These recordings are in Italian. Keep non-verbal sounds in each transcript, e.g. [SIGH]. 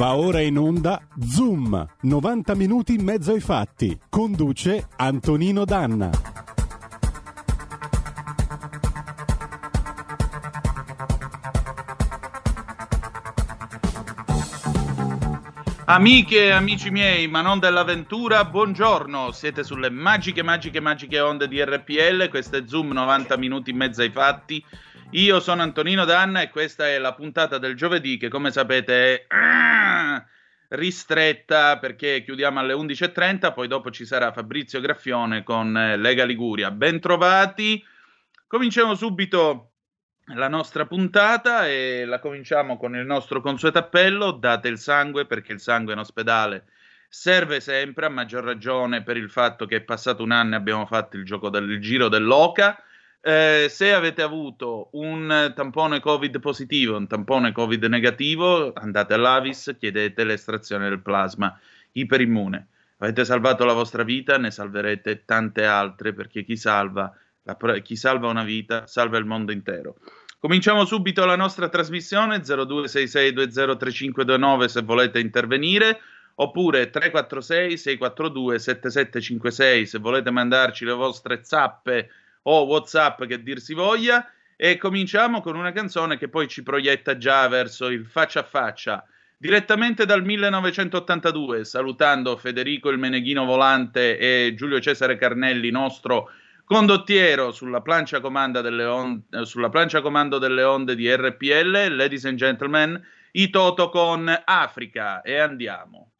Va ora in onda Zoom, 90 minuti in mezzo ai fatti. Conduce Antonino Danna. Amiche e amici miei, ma non dell'avventura, buongiorno. Siete sulle magiche, magiche, magiche onde di RPL. Questo è Zoom 90 minuti in mezzo ai fatti. Io sono Antonino Danna e questa è la puntata del giovedì che come sapete è ah, ristretta perché chiudiamo alle 11.30, poi dopo ci sarà Fabrizio Graffione con eh, Lega Liguria. Bentrovati, cominciamo subito la nostra puntata e la cominciamo con il nostro consueto appello, date il sangue perché il sangue in ospedale serve sempre, a maggior ragione per il fatto che è passato un anno e abbiamo fatto il gioco del il giro dell'Oca eh, se avete avuto un tampone Covid positivo, un tampone Covid negativo, andate all'Avis, chiedete l'estrazione del plasma iperimmune. Avete salvato la vostra vita, ne salverete tante altre perché chi salva, la, chi salva una vita salva il mondo intero. Cominciamo subito la nostra trasmissione 0266203529 se volete intervenire oppure 346 642 7756 se volete mandarci le vostre zappe o WhatsApp che dir si voglia. E cominciamo con una canzone che poi ci proietta già verso il faccia a faccia. Direttamente dal 1982, salutando Federico il Meneghino Volante e Giulio Cesare Carnelli, nostro condottiero sulla plancia, on- sulla plancia comando delle onde di RPL, ladies and gentlemen, i Toto con Africa. E andiamo.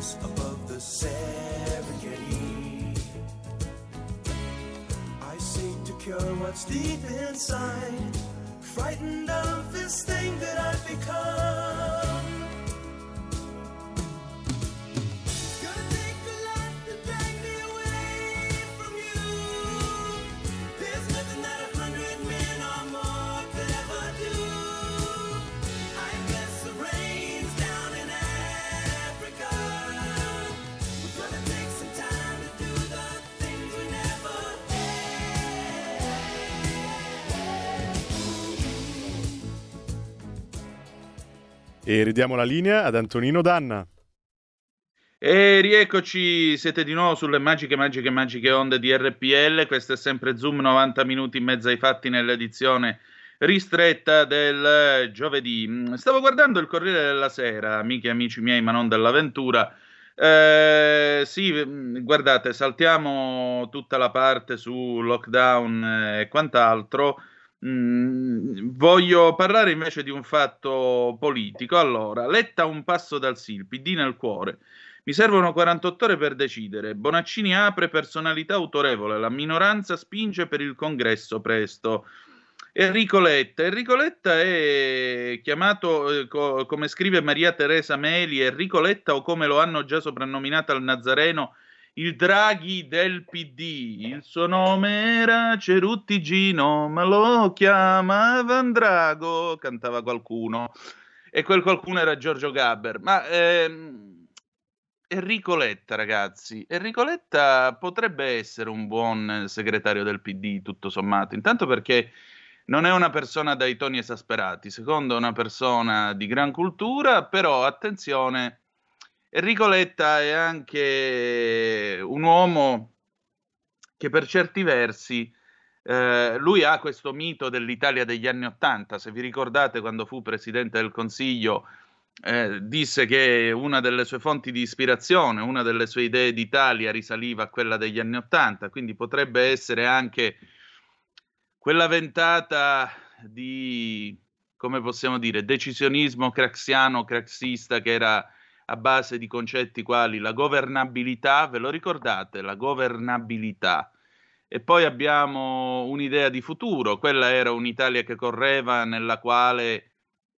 Above the Serengeti. I seek to cure what's deep inside. frightened of this thing that I've become. E ridiamo la linea ad Antonino Danna. E rieccoci, siete di nuovo sulle magiche, magiche, magiche onde di RPL. Questo è sempre Zoom 90 minuti in mezzo ai fatti nell'edizione ristretta del giovedì. Mm, Stavo guardando il Corriere della Sera, amiche e amici miei, ma non dell'avventura. Eh, sì, mm, guardate, saltiamo tutta la parte su lockdown eh, e quant'altro. Mm, voglio parlare invece di un fatto politico. Allora, Letta un passo dal SIL, PD nel cuore. Mi servono 48 ore per decidere. Bonaccini apre personalità autorevole. La minoranza spinge per il congresso presto. Enrico Letta. Enrico Letta è chiamato, eh, co- come scrive Maria Teresa Meli, Enrico Letta o come lo hanno già soprannominato al Nazareno, il Draghi del PD. Il suo nome era Cerutti Gino, ma lo chiamava Andrago, cantava qualcuno. E quel qualcuno era Giorgio Gabber. Ma ehm, Enrico Letta, ragazzi, Enrico Letta potrebbe essere un buon segretario del PD, tutto sommato. Intanto perché non è una persona dai toni esasperati, secondo una persona di gran cultura, però attenzione, Enrico Letta è anche un uomo che per certi versi eh, lui ha questo mito dell'Italia degli anni Ottanta, se vi ricordate quando fu presidente del Consiglio eh, disse che una delle sue fonti di ispirazione, una delle sue idee d'Italia risaliva a quella degli anni Ottanta, quindi potrebbe essere anche quella ventata di, come possiamo dire, decisionismo craxiano, craxista che era a base di concetti quali la governabilità, ve lo ricordate? La governabilità. E poi abbiamo un'idea di futuro, quella era un'Italia che correva nella quale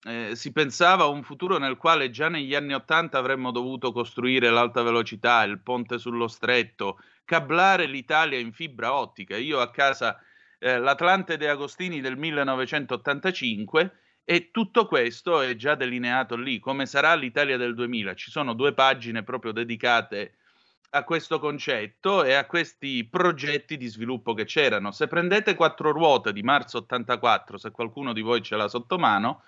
eh, si pensava a un futuro nel quale già negli anni Ottanta avremmo dovuto costruire l'alta velocità, il ponte sullo stretto, cablare l'Italia in fibra ottica. Io a casa eh, l'Atlante De Agostini del 1985 e tutto questo è già delineato lì, come sarà l'Italia del 2000. Ci sono due pagine proprio dedicate a questo concetto e a questi progetti di sviluppo che c'erano. Se prendete quattro ruote di marzo 84, se qualcuno di voi ce l'ha sotto mano,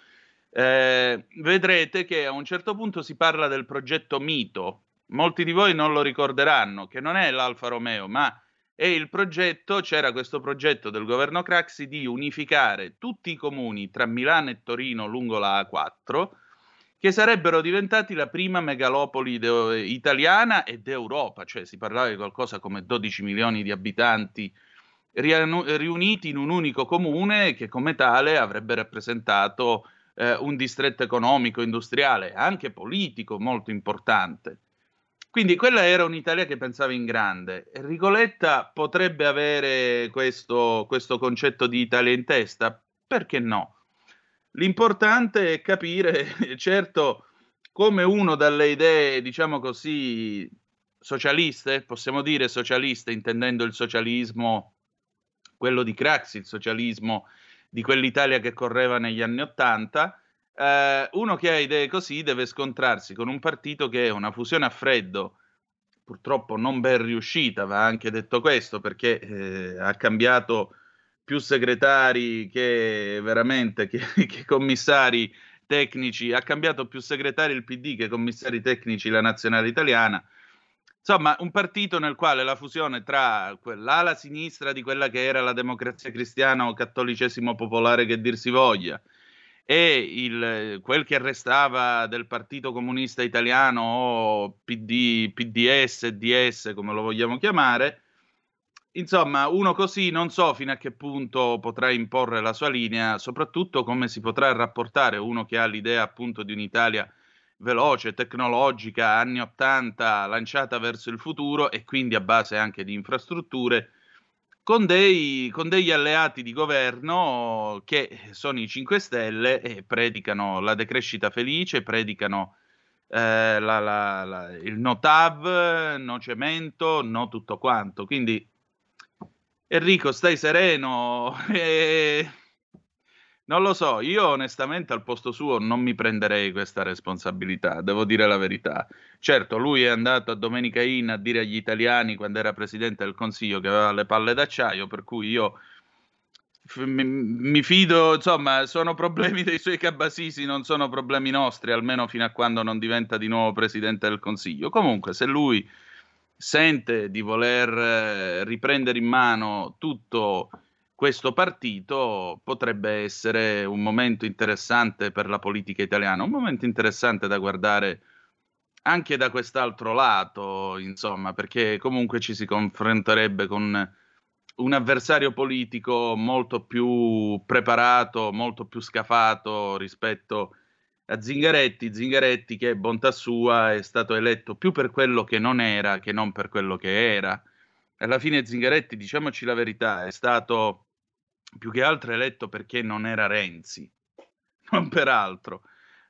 eh, vedrete che a un certo punto si parla del progetto Mito. Molti di voi non lo ricorderanno, che non è l'Alfa Romeo, ma è il progetto, c'era questo progetto del governo Craxi di unificare tutti i comuni tra Milano e Torino lungo la A4, che sarebbero diventati la prima megalopoli de- italiana e d'Europa, cioè si parlava di qualcosa come 12 milioni di abitanti rianu- riuniti in un unico comune che come tale avrebbe rappresentato eh, un distretto economico, industriale, anche politico molto importante. Quindi quella era un'Italia che pensava in grande. Enrico Letta potrebbe avere questo, questo concetto di Italia in testa? Perché no? L'importante è capire, [LAUGHS] certo, come uno dalle idee, diciamo così, socialiste, possiamo dire socialiste, intendendo il socialismo, quello di Craxi, il socialismo di quell'Italia che correva negli anni Ottanta, eh, uno che ha idee così deve scontrarsi con un partito che è una fusione a freddo, purtroppo non ben riuscita, va anche detto questo, perché eh, ha cambiato più segretari che veramente che, [LAUGHS] che commissari tecnici, ha cambiato più segretari il PD che commissari tecnici la nazionale italiana. Insomma, un partito nel quale la fusione tra l'ala sinistra di quella che era la democrazia cristiana o cattolicesimo popolare che dir si voglia, e il, quel che restava del Partito Comunista Italiano o PD, PDS, DS, come lo vogliamo chiamare, insomma, uno così non so fino a che punto potrà imporre la sua linea, soprattutto come si potrà rapportare uno che ha l'idea appunto di un'Italia veloce, tecnologica, anni 80, lanciata verso il futuro e quindi a base anche di infrastrutture, con, dei, con degli alleati di governo che sono i 5 Stelle e predicano la decrescita felice, predicano eh, la- la- la- il no TAV, no cemento, no tutto quanto. Quindi Enrico, stai sereno. [LAUGHS] e- Non lo so, io onestamente al posto suo non mi prenderei questa responsabilità, devo dire la verità. Certo, lui è andato a Domenica In a dire agli italiani quando era presidente del Consiglio che aveva le palle d'acciaio, per cui io f- mi, fido, insomma, sono problemi dei suoi cabasisi, non sono problemi nostri, almeno fino a quando non diventa di nuovo presidente del Consiglio. Comunque, se lui sente di voler eh, riprendere in mano tutto questo partito potrebbe essere un momento interessante per la politica italiana, un momento interessante da guardare anche da quest'altro lato, insomma, perché comunque ci si confronterebbe con un avversario politico molto più preparato, molto più scafato rispetto a Zingaretti, Zingaretti che bontà sua è stato eletto più per quello che non era che non per quello che era. Alla fine Zingaretti, diciamoci la verità, è stato più che altro eletto perché non era Renzi, [LAUGHS] non per altro,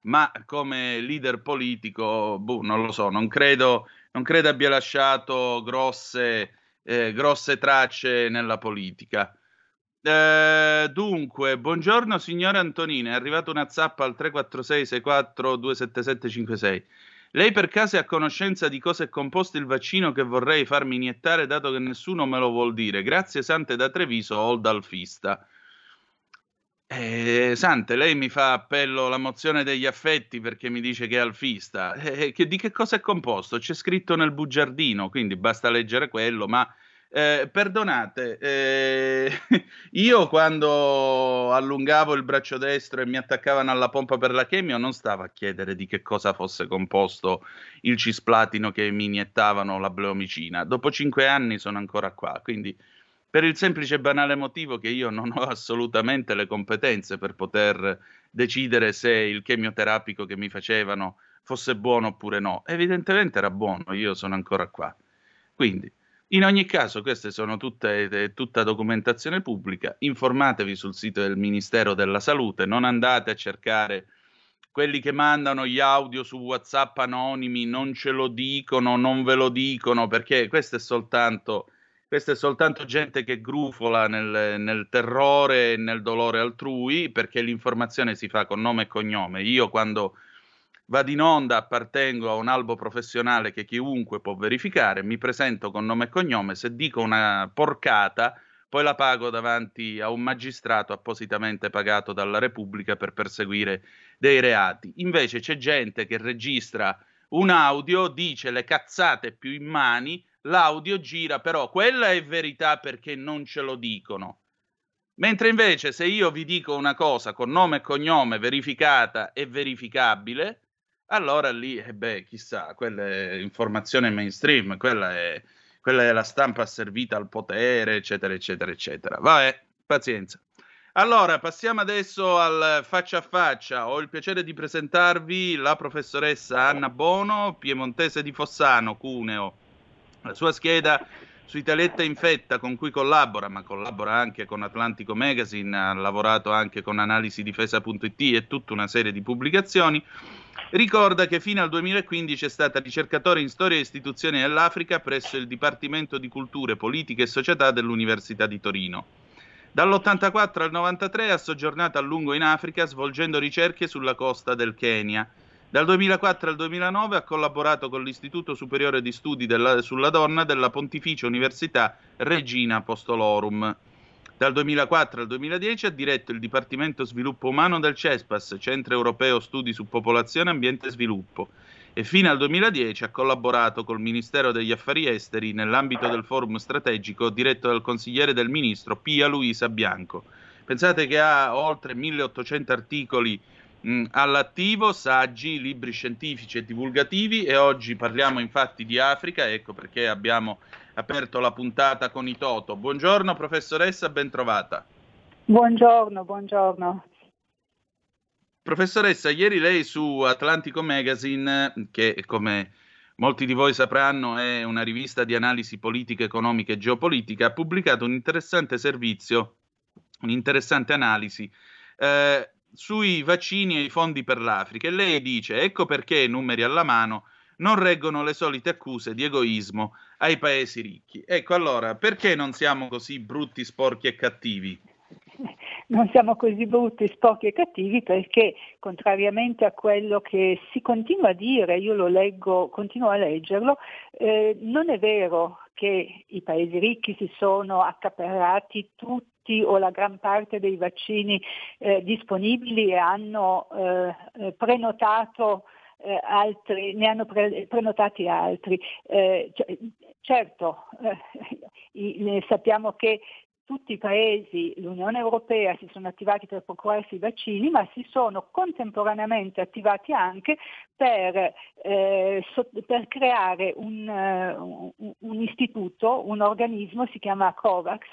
ma come leader politico, boh, non lo so, non credo, non credo abbia lasciato grosse, eh, grosse tracce nella politica. Eh, dunque, buongiorno signora Antonina, è arrivata una zappa al 346 64 27756. Lei per caso è a conoscenza di cosa è composto il vaccino che vorrei farmi iniettare dato che nessuno me lo vuol dire? Grazie Sante da Treviso, Old Alfista. Eh, Sante, lei mi fa appello alla mozione degli affetti perché mi dice che è alfista. Eh, che- di che cosa è composto? C'è scritto nel bugiardino, quindi basta leggere quello, ma eh, perdonate, eh, [LAUGHS] io quando allungavo il braccio destro e mi attaccavano alla pompa per la chemio non stavo a chiedere di che cosa fosse composto il cisplatino che mi iniettavano la bleomicina. Dopo cinque anni sono ancora qua, quindi per il semplice e banale motivo che io non ho assolutamente le competenze per poter decidere se il chemioterapico che mi facevano fosse buono oppure no. Evidentemente era buono, io sono ancora qua. Quindi, in ogni caso, queste sono tutte, è tutta documentazione pubblica. Informatevi sul sito del Ministero della Salute, non andate a cercare quelli che mandano gli audio su WhatsApp anonimi, non ce lo dicono, non ve lo dicono, perché questo è soltanto questa è soltanto gente che grufola nel, nel terrore e nel dolore altrui, perché l'informazione si fa con nome e cognome. Io quando vado in onda appartengo a un albo professionale che chiunque può verificare, mi presento con nome e cognome, se dico una porcata, poi la pago davanti a un magistrato appositamente pagato dalla Repubblica per perseguire dei reati. Invece c'è gente che registra un audio, dice le cazzate più immani, l'audio gira, però quella è verità perché non ce lo dicono. Mentre invece se io vi dico una cosa con nome e cognome verificata e verificabile, allora lì, eh beh, chissà, quella è informazione mainstream, quella è, quella è la stampa asservita al potere, eccetera, eccetera, eccetera. Vabbè, pazienza. Allora, passiamo adesso al faccia a faccia. Ho il piacere di presentarvi la professoressa Anna Bono, piemontese di Fossano, Cuneo. La sua scheda su Italietta Infetta con cui collabora, ma collabora anche con Atlantico Magazine, ha lavorato anche con analisidifesa.it e tutta una serie di pubblicazioni. Ricorda che fino al 2015 è stata ricercatore in storia e istituzioni dell'Africa presso il Dipartimento di Culture, Politiche e Società dell'Università di Torino. Dall'84 al 93 ha soggiornato a lungo in Africa svolgendo ricerche sulla costa del Kenya. Dal 2004 al 2009 ha collaborato con l'Istituto Superiore di Studi della- sulla Donna della Pontificia Università Regina Apostolorum. Dal 2004 al 2010 ha diretto il Dipartimento Sviluppo Umano del CESPAS, Centro Europeo Studi su Popolazione, Ambiente e Sviluppo, e fino al 2010 ha collaborato col Ministero degli Affari Esteri nell'ambito del forum strategico diretto dal consigliere del ministro Pia Luisa Bianco. Pensate che ha oltre 1800 articoli mh, all'attivo, saggi, libri scientifici e divulgativi e oggi parliamo infatti di Africa, ecco perché abbiamo aperto la puntata con i Toto. Buongiorno professoressa, bentrovata. Buongiorno, buongiorno. Professoressa, ieri lei su Atlantico Magazine, che come molti di voi sapranno è una rivista di analisi politica, economica e geopolitica, ha pubblicato un interessante servizio, un'interessante analisi eh, sui vaccini e i fondi per l'Africa. E lei dice, ecco perché, numeri alla mano, non reggono le solite accuse di egoismo ai paesi ricchi. Ecco allora, perché non siamo così brutti, sporchi e cattivi? non siamo così brutti, sporchi e cattivi perché, contrariamente a quello che si continua a dire, io lo leggo, continuo a leggerlo, eh, non è vero che i paesi ricchi si sono accaparrati tutti o la gran parte dei vaccini eh, disponibili e hanno eh, prenotato eh, altri, ne hanno pre- prenotati altri. Eh, c- certo, eh, sappiamo che tutti i paesi, l'Unione Europea si sono attivati per procurarsi i vaccini, ma si sono contemporaneamente attivati anche per, eh, so, per creare un, uh, un, istituto, un organismo, si chiama COVAX,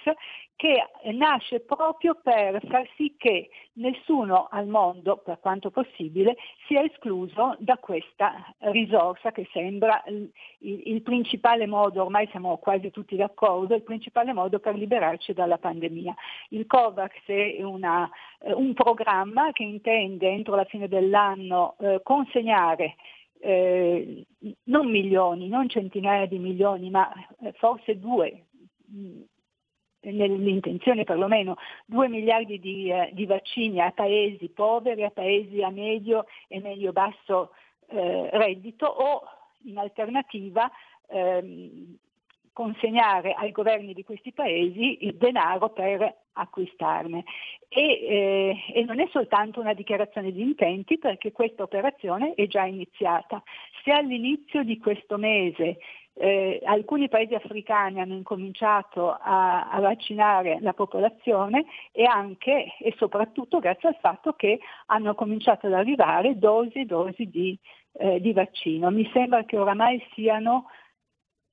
che nasce proprio per far sì che nessuno al mondo, per quanto possibile, sia escluso da questa risorsa che sembra il, il principale modo, ormai siamo quasi tutti d'accordo, il principale modo per liberarci dalla pandemia. Il COVAX è una, un programma che intende entro la fine dell'anno eh, consegnare eh, non milioni, non centinaia di milioni, ma eh, forse due, nell'intenzione perlomeno 2 miliardi di, eh, di, vaccini a paesi poveri, a paesi a medio e medio-basso eh, reddito o in alternativa ehm, consegnare ai governi di questi paesi il denaro per acquistarne. E, eh, e, non è soltanto una dichiarazione di intenti perché questa operazione è già iniziata. Se all'inizio di questo mese eh, alcuni paesi africani hanno incominciato a, a, vaccinare la popolazione e anche e soprattutto grazie al fatto che hanno cominciato ad arrivare dosi e dosi di, eh, di vaccino. Mi sembra che oramai siano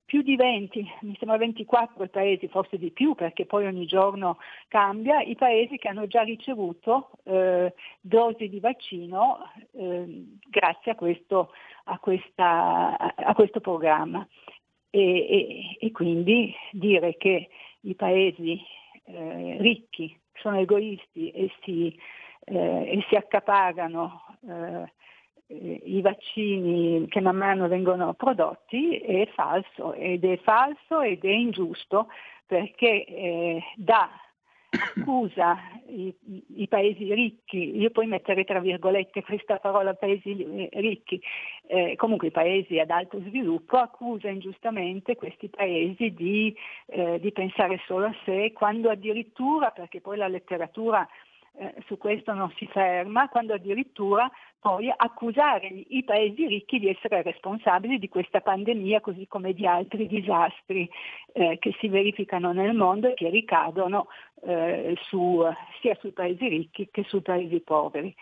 più di 20, mi sembra 24 i paesi, forse di più perché poi ogni giorno cambia, i paesi che hanno già ricevuto eh, dosi di vaccino eh, grazie a questo, a, questa, a questo programma. E, e, e, quindi dire che i paesi eh, ricchi sono egoisti e si, eh, si accaparano eh, i vaccini che man mano vengono prodotti è falso ed è falso ed è ingiusto perché eh, dà accusa i, i, paesi ricchi, io poi metterei tra virgolette questa parola paesi ricchi, eh, comunque i paesi ad alto sviluppo, accusa ingiustamente questi paesi di, eh, di pensare solo a sé, quando addirittura, perché poi la letteratura eh, su questo non si ferma, quando addirittura poi accusare i paesi ricchi di essere responsabili di questa pandemia così come di altri disastri eh, che si verificano nel mondo e che ricadono eh, su, sia sui paesi ricchi che sui paesi poveri.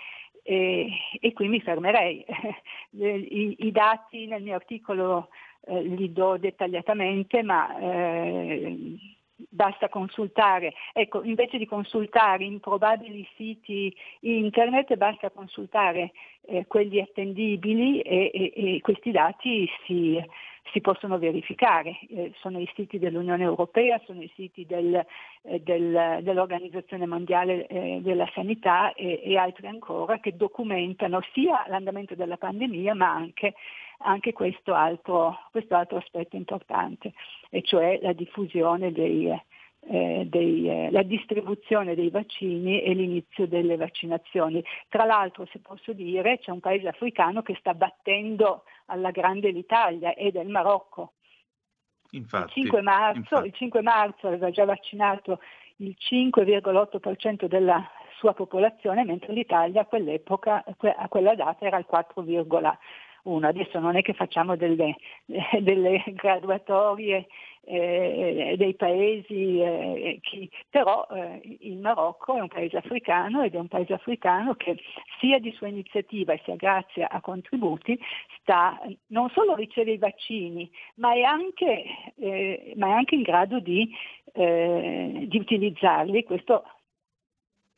E, e qui mi fermerei. [LAUGHS] I, I, dati nel mio articolo eh, li do dettagliatamente, ma eh, basta consultare, ecco, invece di consultare improbabili siti internet, basta consultare eh, quelli attendibili e, e, e, questi dati si, si possono verificare. Eh, sono i siti dell'Unione Europea, sono i siti del, eh, del, dell'Organizzazione Mondiale eh, della Sanità e, e altri ancora che documentano sia l'andamento della pandemia ma anche anche questo altro, questo altro aspetto importante, e cioè la diffusione dei, eh, dei, eh, la distribuzione dei vaccini e l'inizio delle vaccinazioni. Tra l'altro, se posso dire, c'è un paese africano che sta battendo alla grande l'Italia ed è il Marocco. Infatti, il, 5 marzo, il 5 marzo aveva già vaccinato il 5,8% della sua popolazione, mentre l'Italia a quell'epoca, a quella data era il 4,5% uno. Adesso non è che facciamo delle, [LAUGHS] delle graduatorie eh, dei paesi, eh, chi, però eh, il Marocco è un paese africano ed è un paese africano che sia di sua iniziativa sia grazie a contributi sta, non solo riceve i vaccini, ma è anche, eh, ma è anche in grado di, eh, di utilizzarli. Questo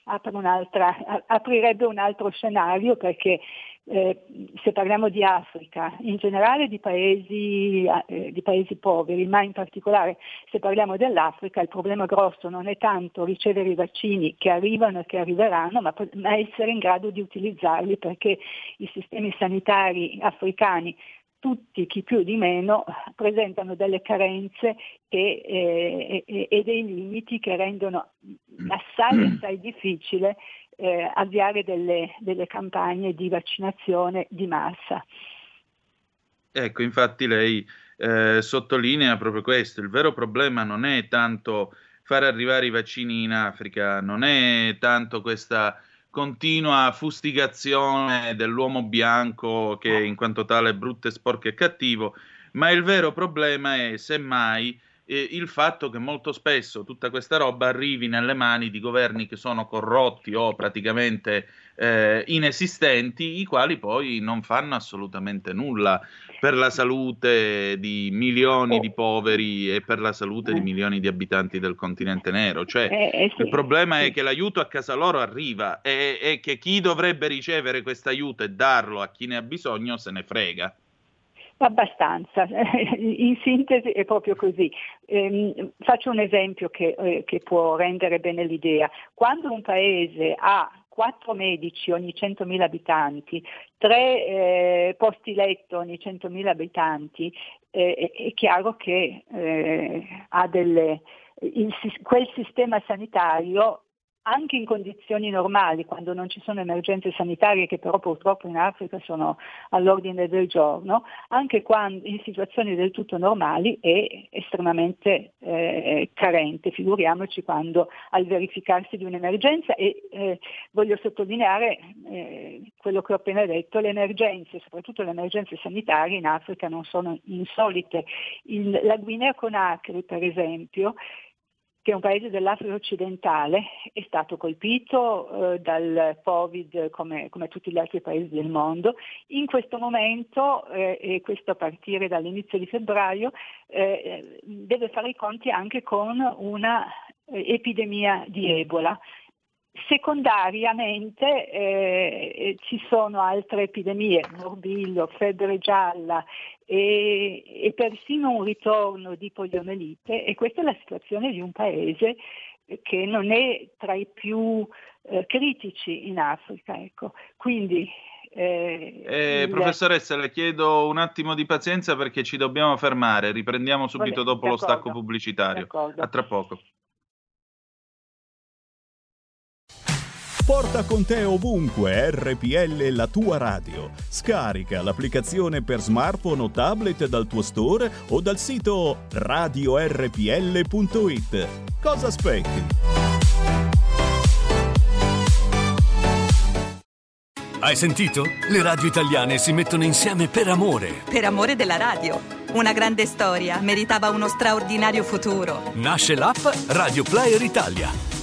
aprirebbe un altro scenario perché eh, se parliamo di Africa, in generale di paesi, eh, di paesi poveri, ma in particolare se parliamo dell'Africa, il problema grosso non è tanto ricevere i vaccini che arrivano e che arriveranno, ma, ma essere in grado di utilizzarli perché i sistemi sanitari africani tutti, chi più di meno, presentano delle carenze che, eh, e, e dei limiti che rendono assai, assai difficile eh, avviare delle, delle campagne di vaccinazione di massa. Ecco, infatti lei eh, sottolinea proprio questo, il vero problema non è tanto fare arrivare i vaccini in Africa, non è tanto questa continua fustigazione dell'uomo bianco che in quanto tale è brutto sporco e cattivo, ma il vero problema è semmai eh, il fatto che molto spesso tutta questa roba arrivi nelle mani di governi che sono corrotti o praticamente eh, inesistenti, i quali poi non fanno assolutamente nulla per la salute di milioni di poveri e per la salute di milioni di abitanti del continente nero. Cioè, Eh, eh, il problema è che l'aiuto a casa loro arriva e, e che chi dovrebbe ricevere questo aiuto e darlo a chi ne ha bisogno se ne frega. Abbastanza, [LAUGHS] in sintesi è proprio così. Ehm, faccio un esempio che, eh, che può rendere bene l'idea. Quando un paese ha quattro medici ogni 100.000 abitanti, tre eh, posti letto ogni 100.000 abitanti, eh, è, chiaro che eh, delle, il quel sistema sanitario anche in condizioni normali, quando non ci sono emergenze sanitarie, che però purtroppo in Africa sono all'ordine del giorno, anche quando in situazioni del tutto normali è estremamente eh, carente, figuriamoci quando al verificarsi di un'emergenza e eh, voglio sottolineare eh, quello che ho appena detto, le emergenze, soprattutto le emergenze sanitarie in Africa non sono insolite. Il- la Guinea Conakry, per esempio, che è un paese dell'Africa occidentale, è stato colpito eh, dal Covid come, come tutti gli altri paesi del mondo. In questo momento, eh, e questo a partire dall'inizio di febbraio, eh, deve fare i conti anche con una eh, epidemia di Ebola. Secondariamente eh, ci sono altre epidemie, morbillo, febbre gialla e, e persino un ritorno di poliomelite e questa è la situazione di un paese che non è tra i più eh, critici in Africa. Ecco. Quindi, eh, Eh, il- professoressa, le chiedo un attimo di pazienza perché ci dobbiamo fermare. Riprendiamo subito bene, dopo lo stacco pubblicitario. D'accordo. A tra poco. Porta con te ovunque RPL la tua radio. Scarica l'applicazione per smartphone o tablet dal tuo store o dal sito radiorpl.it. Cosa aspetti? Hai sentito? Le radio italiane si mettono insieme per amore. Per amore della radio. Una grande storia meritava uno straordinario futuro. Nasce l'app Radio Player Italia.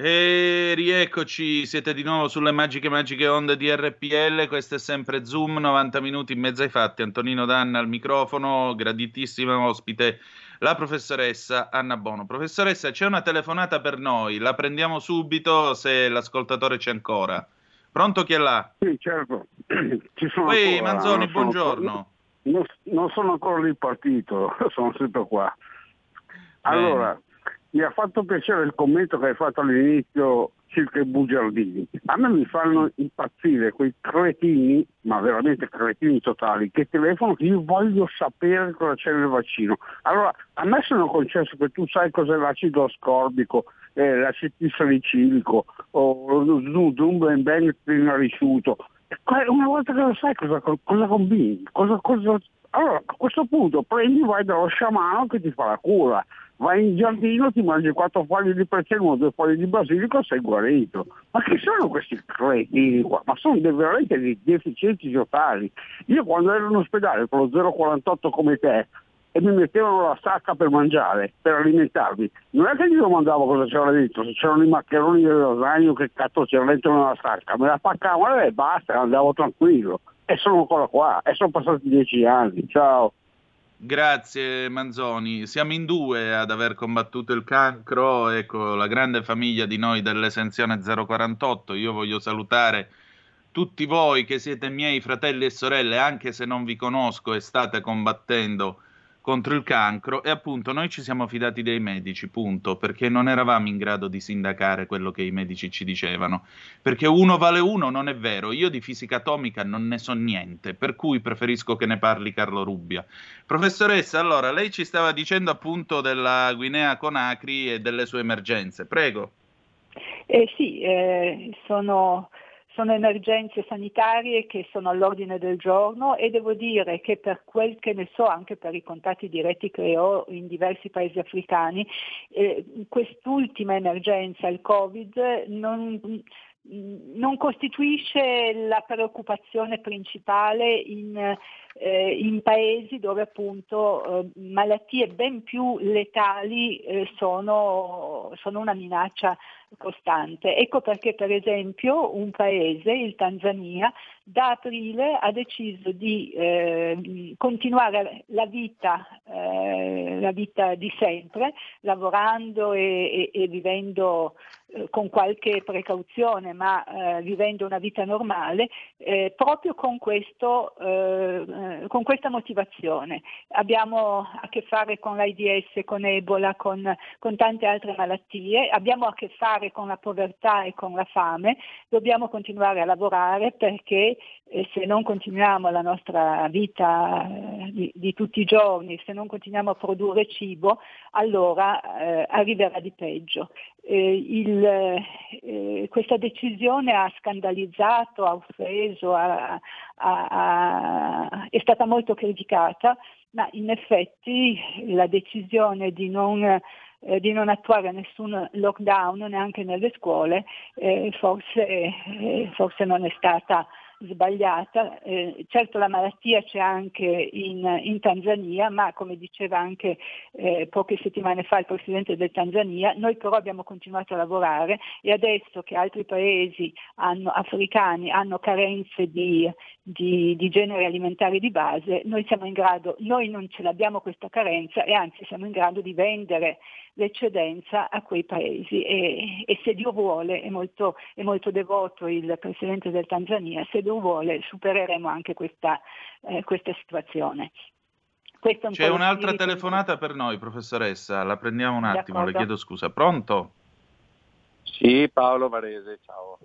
E rieccoci, siete di nuovo sulle magiche magiche onde di RPL, questo è sempre Zoom, 90 minuti in mezzo ai fatti, Antonino Danna al microfono, graditissima ospite, la professoressa Anna Bono. Professoressa, c'è una telefonata per noi, la prendiamo subito se l'ascoltatore c'è ancora. Pronto chi è là? Sì, certo. [CLEARS THROAT] Ci sono Ehi, ancora, Manzoni, non sono buongiorno. non, non sono ancora lì partito, [LAUGHS] sono sempre qua. Allora, mi ha fatto piacere il commento che hai fatto all'inizio circa i bugiardini. A me mi fanno impazzire quei cretini, ma veramente cretini totali, che telefonano che io voglio sapere cosa c'è nel vaccino. Allora, a me sono concesso che tu sai cos'è l'acido ascorbico, eh, l'acido salicilico, o lo Zumben Ben trinariciuto. Una volta che lo sai cosa, cosa combini, cosa, cosa... Allora, a questo punto prendi, vai dallo sciamano che ti fa la cura, vai in giardino, ti mangi quattro foglie di prezzemolo, due foglie di basilico, sei guarito. Ma che sono questi cretini qua? Ma sono veramente dei deficienti totali. Io quando ero in ospedale con lo 048 come te, e mi mettevano la sacca per mangiare, per alimentarmi. Non è che gli domandavo cosa c'era dentro, se c'erano i maccheroni del lasagno, che cazzo c'era dentro nella sacca, me la paccavano e basta, andavo tranquillo. E sono ancora qua, e sono passati dieci anni, ciao. Grazie Manzoni, siamo in due ad aver combattuto il cancro, ecco la grande famiglia di noi dell'esenzione 048, io voglio salutare tutti voi che siete miei fratelli e sorelle, anche se non vi conosco e state combattendo contro il cancro e appunto noi ci siamo fidati dei medici, punto, perché non eravamo in grado di sindacare quello che i medici ci dicevano, perché uno vale uno non è vero, io di fisica atomica non ne so niente, per cui preferisco che ne parli Carlo Rubbia. Professoressa, allora lei ci stava dicendo appunto della Guinea Conakry e delle sue emergenze, prego. Eh sì, eh, sono, sono emergenze sanitarie che sono all'ordine del giorno e devo dire che per quel che ne so, anche per i contatti diretti che ho in diversi paesi africani, eh, quest'ultima emergenza, il Covid, non, non costituisce la preoccupazione principale in, eh, in paesi dove appunto eh, malattie ben più letali eh, sono, sono una minaccia costante. Ecco perché per esempio un paese, il Tanzania, da aprile ha deciso di eh, continuare la vita, eh, la vita di sempre, lavorando e, e- e vivendo eh, con qualche precauzione, ma vivendo una vita normale, proprio con, questo, eh, con questa motivazione. Abbiamo a che fare con l'AIDS, con Ebola, con, con tante altre malattie, abbiamo a che fare con la povertà e con la fame, dobbiamo continuare a lavorare perché eh, se non continuiamo la nostra vita eh, di, di tutti i giorni, se non continuiamo a produrre cibo, allora eh, arriverà di peggio. Eh, il, eh, questa decisione ha scandalizzato, ha offeso, ha- ha- ha- è stata molto criticata, ma in effetti la decisione di non, eh, di non attuare nessun lockdown neanche nelle scuole eh, forse, eh, forse non è stata sbagliata. Eh, certo la malattia c'è anche in, in Tanzania, ma come diceva anche eh, poche settimane fa il Presidente del Tanzania, noi però abbiamo continuato a lavorare e adesso che altri paesi hanno- africani hanno carenze di, di, di generi alimentari di base, noi siamo in grado, noi non ce l'abbiamo questa carenza e anzi siamo in grado di vendere l'eccedenza a quei paesi e, e se Dio vuole, è molto, è molto devoto il Presidente del Tanzania, se Dio vuole supereremo anche questa, eh, questa situazione. Un C'è un'altra spirito- telefonata per noi, professoressa, la prendiamo un attimo, le D'accordo. chiedo scusa. Pronto? Sì, Paolo Varese, ciao.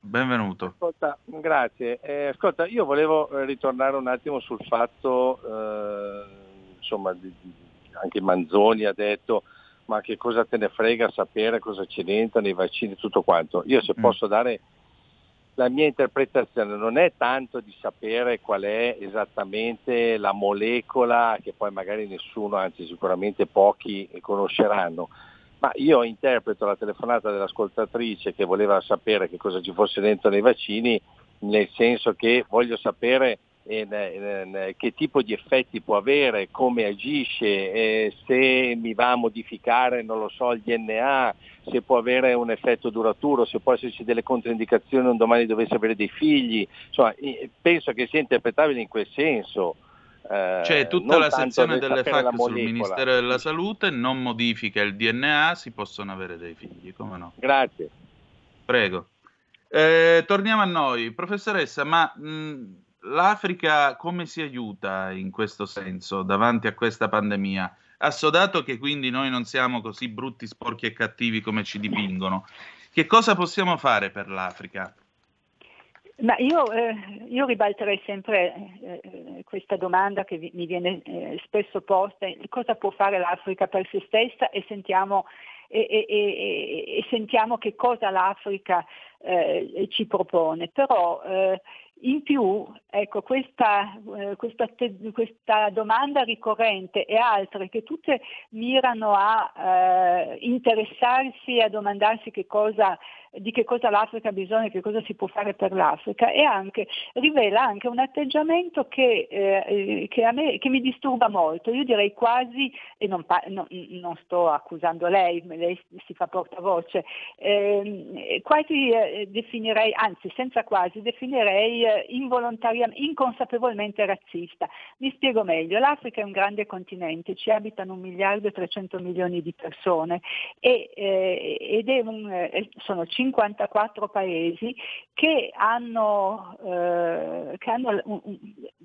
Benvenuto. Ascolta, grazie. Eh, ascolta, io volevo eh, ritornare un attimo sul fatto, eh, insomma, di- di- anche Manzoni ha detto, ma che cosa te ne frega sapere cosa c'è dentro nei vaccini e tutto quanto. Io se posso dare la mia interpretazione non è tanto di sapere qual è esattamente la molecola che poi magari nessuno, anzi sicuramente pochi conosceranno, ma io interpreto la telefonata dell'ascoltatrice che voleva sapere che cosa ci fosse dentro nei vaccini nel senso che voglio sapere che tipo di effetti può avere, come agisce, eh, se mi va a modificare, non lo so, il DNA, se può avere un effetto duraturo, se può esserci delle controindicazioni un domani dovesse avere dei figli, insomma, eh, penso che sia interpretabile in quel senso. Eh, C'è tutta non la sezione delle FAC sul. Ministero della Salute, non modifica il DNA, si possono avere dei figli, come no? Grazie. Prego. Eh, torniamo a noi. Professoressa, ma mh, l'Africa come si aiuta in questo senso davanti a questa pandemia? Assodato che quindi noi non siamo così brutti, sporchi e cattivi come ci dipingono, che cosa possiamo fare per l'Africa? Ma io, eh, io ribalterei sempre eh, eh, questa domanda che vi- mi viene eh, spesso posta, cosa può fare l'Africa per se stessa e sentiamo, e, e- e- sentiamo che cosa l'Africa eh, ci propone. Però eh, in più, ecco, questa, eh, questa, questa domanda ricorrente e altre che tutte mirano a eh, interessarsi e a domandarsi che cosa, di che cosa l'Africa ha bisogno, che cosa si può fare per l'Africa e anche, rivela anche un atteggiamento che, eh, che, me, che mi disturba molto. Io direi quasi, e non, no- non sto accusando lei, lei si fa portavoce, ehm, quasi eh, definirei, anzi senza quasi, definirei eh, involontariamente, inconsapevolmente razzista. Mi spiego meglio, l'Africa è un grande continente, ci abitano un miliardo e 300 milioni di persone e, eh, ed un, eh, sono 54 paesi che hanno, eh, che hanno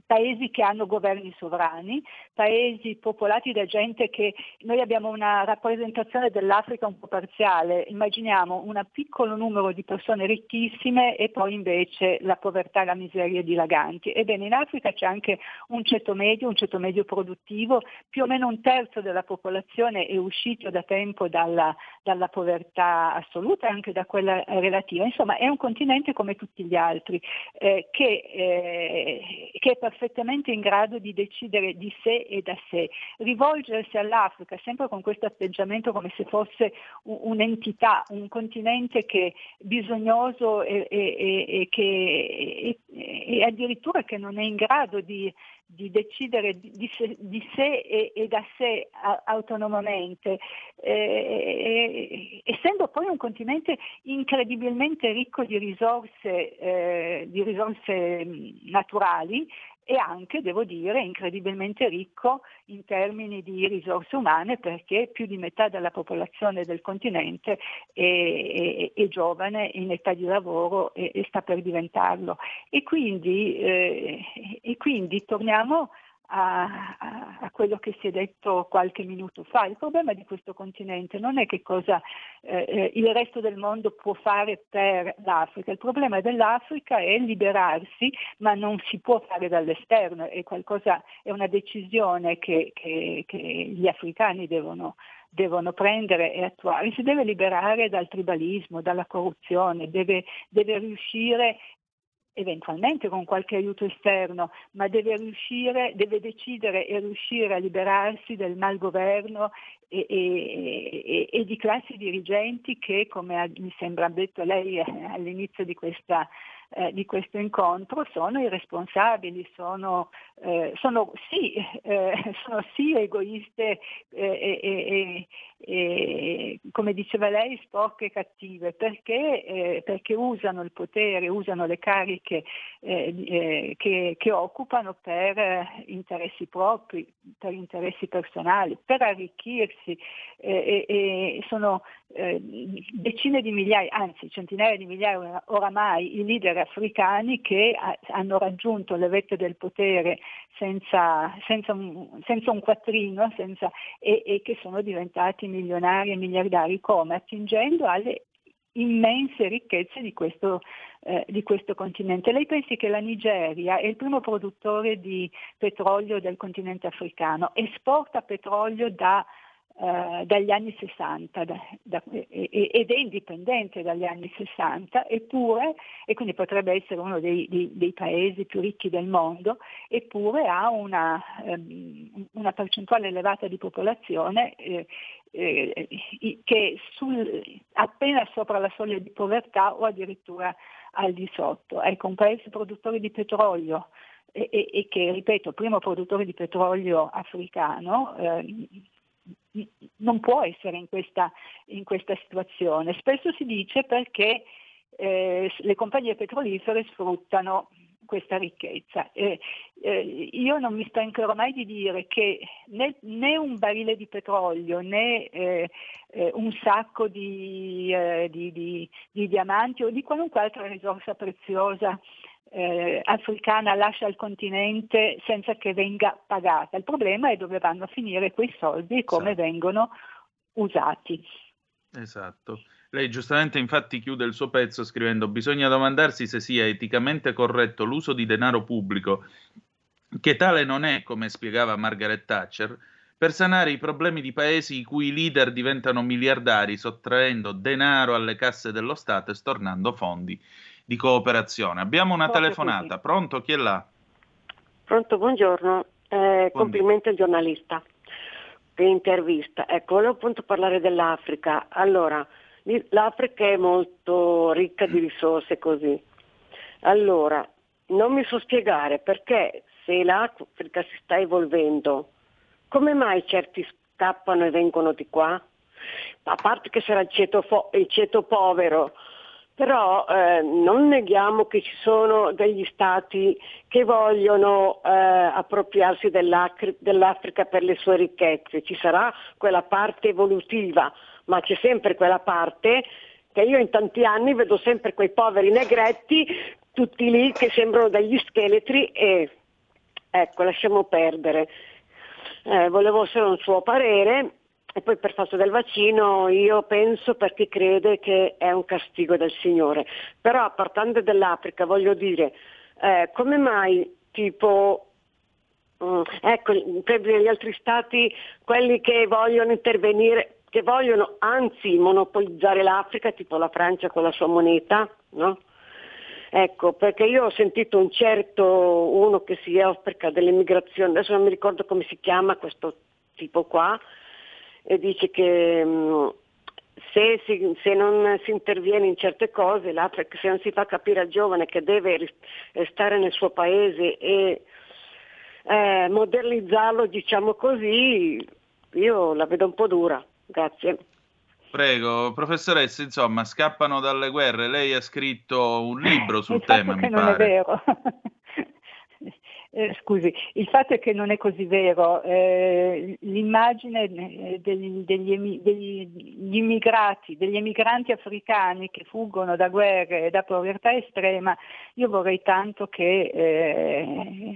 paesi che hanno governi sovrani, paesi popolati da gente che noi abbiamo una rappresentazione dell'Africa un po' parziale, immaginiamo un piccolo numero di persone ricchissime e poi invece la povertà e la miseria dilaganti. Ebbene in Africa c'è anche un ceto medio, un ceto medio produttivo, più o meno un terzo della popolazione è uscito da tempo dalla, dalla povertà assoluta e anche da quella relativa. Insomma è un continente come tutti gli altri eh, che, eh, che è perfettamente in grado di decidere di sé e da sé. Rivolgersi all'Africa sempre con questo atteggiamento come se fosse un- un'entità, un continente che è bisognoso e, e- e- che, e addirittura che non è in grado di, di decidere di, sé, di sé e, e da sé a- autonomamente, eh, essendo poi un continente incredibilmente ricco di risorse, eh, di risorse mh, naturali e anche, devo dire, incredibilmente ricco in termini di risorse umane perché più di metà della popolazione del continente è, è- è giovane, in età di lavoro e, sta per diventarlo. E quindi, eh, e quindi torniamo a, a- quello che si è detto qualche minuto fa. Il problema di questo continente non è che cosa eh, eh, il resto del mondo può fare per l'Africa, il problema dell'Africa è liberarsi, ma non si può fare dall'esterno, è, qualcosa, è una decisione che, che- che gli africani devono devono prendere e attuare, si deve liberare dal tribalismo, dalla corruzione, deve, deve riuscire eventualmente con qualche aiuto esterno, ma deve riuscire, deve decidere e riuscire a liberarsi del malgoverno e, e- e- e di classi dirigenti che, come mi sembra detto lei eh, all'inizio di questa eh, di questo incontro sono irresponsabili, sono, eh, sono, sì, eh, [LAUGHS] sono sì egoiste eh, e, e- come diceva lei, sporche e cattive, perché, eh, perché usano il potere, usano le cariche eh, che, che occupano per interessi propri, per interessi personali, per arricchirsi e, e sono decine di migliaia, anzi centinaia di migliaia oramai i leader africani che ha- hanno raggiunto le vette del potere senza, senza un, senza un quattrino senza- e, e che sono diventati milionari e miliardari come? Attingendo alle immense ricchezze di questo, eh, di questo continente. Lei pensi che la Nigeria è il primo produttore di petrolio del continente africano, esporta petrolio da eh, dagli anni 60 da- da- ed è indipendente dagli anni 60, eppure, e quindi potrebbe essere uno dei, dei- dei paesi più ricchi del mondo, eppure ha una, ehm, una percentuale elevata di popolazione eh, eh, che sul- appena sopra la soglia di povertà o addirittura al di sotto. Ecco, un paese produttore di petrolio e, e- e che, ripeto, primo produttore di petrolio africano, eh, non può essere in questa, in questa situazione. Spesso si dice perché eh, le compagnie petrolifere sfruttano questa ricchezza. Eh, eh, io non mi stancherò mai di dire che né, né un barile di petrolio né eh, eh, un sacco di, eh, di- di- di diamanti o di qualunque altra risorsa preziosa eh, africana lascia il continente senza che venga pagata. Il problema è dove vanno a finire quei soldi e come vengono usati. Esatto. Lei giustamente infatti chiude il suo pezzo scrivendo bisogna domandarsi se sia eticamente corretto l'uso di denaro pubblico, che tale non è, come spiegava Margaret Thatcher, per sanare i problemi di paesi i cui leader diventano miliardari sottraendo denaro alle casse dello Stato e stornando fondi di cooperazione. Abbiamo una Proprio telefonata. Pronto? Chi è là? Pronto, buongiorno. Eh, complimenti al giornalista che intervista. Ecco, volevo appunto parlare dell'Africa. Allora, l'Africa è molto ricca di risorse così. Allora, non mi so spiegare perché se l'Africa si sta evolvendo, come mai certi scappano e vengono di qua? A parte che sarà il ceto, fo- il ceto povero, però eh, non neghiamo che ci sono degli stati che vogliono eh, appropriarsi dell'Africa per le sue ricchezze, ci sarà quella parte evolutiva, ma c'è sempre quella parte che io in tanti anni vedo sempre quei poveri negretti tutti lì che sembrano degli scheletri e ecco, lasciamo perdere. Eh, volevo solo un suo parere e poi per fatto del vaccino io penso per chi crede che è un castigo del Signore. Però partendo dall'Africa voglio dire, eh, come mai tipo Mm, ecco, gli altri stati, quelli che vogliono intervenire, che vogliono anzi monopolizzare l'Africa, tipo la Francia con la sua moneta, no? Ecco, perché io ho sentito un certo, uno che si occupa dell'immigrazione, adesso non mi ricordo come si chiama questo tipo qua, e dice che mm, se, si- se non si interviene in certe cose, se non si fa capire al giovane che deve restare nel suo paese e eh, modernizzarlo, diciamo così, io la vedo un po' dura. Grazie. Prego, professoressa, insomma, scappano dalle guerre. Lei ha scritto un libro sul il fatto tema, che mi non pare. è vero. [LAUGHS] Eh, scusi, il fatto è che non è così vero. Eh, l'immagine eh, degli, degli degli- gli immigrati, degli emigranti africani che fuggono da guerre e da povertà estrema, io vorrei tanto che, eh,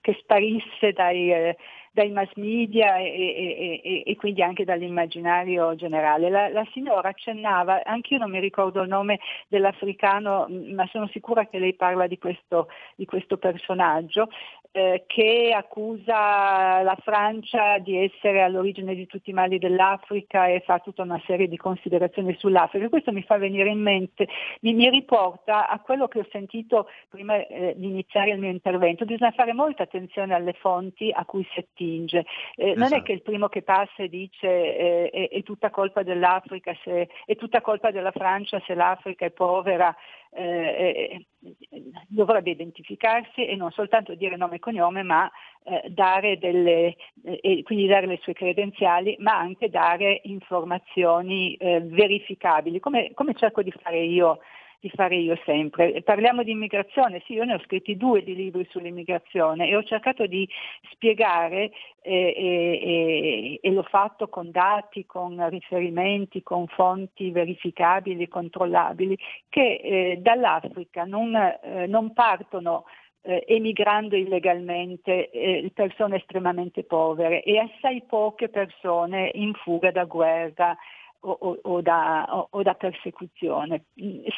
che sparisse dai, eh, dai mass media e, e- e- e quindi anche dall'immaginario generale. La, la signora accennava, anche io non mi ricordo il nome dell'africano, ma sono sicura che lei parla di questo, di questo personaggio, eh, che accusa la Francia di essere all'origine di tutti i mali dell'Africa e fa tutta una serie di considerazioni sull'Africa. Questo mi fa venire in mente, mi, mi riporta a quello che ho sentito prima eh, di iniziare il mio intervento. Bisogna fare molta attenzione alle fonti a cui si attinge. Eh, Non è che il primo che passa e dice eh, è, è tutta colpa dell'Africa, se, è tutta colpa della Francia se l'Africa è povera, eh, eh, dovrebbe identificarsi e non soltanto dire nome e cognome, ma eh, dare delle, eh, quindi dare le sue credenziali, ma anche dare informazioni eh, verificabili, come, come cerco di fare io di fare io sempre. Parliamo di immigrazione, sì, io ne ho scritti due di libri sull'immigrazione e ho cercato di spiegare eh, e, e- e l'ho fatto con dati, con riferimenti, con fonti verificabili, controllabili, che eh, dall'Africa non, eh, non partono eh, emigrando illegalmente eh, persone estremamente povere e assai poche persone in fuga da guerra o, o- o da, o- da persecuzione.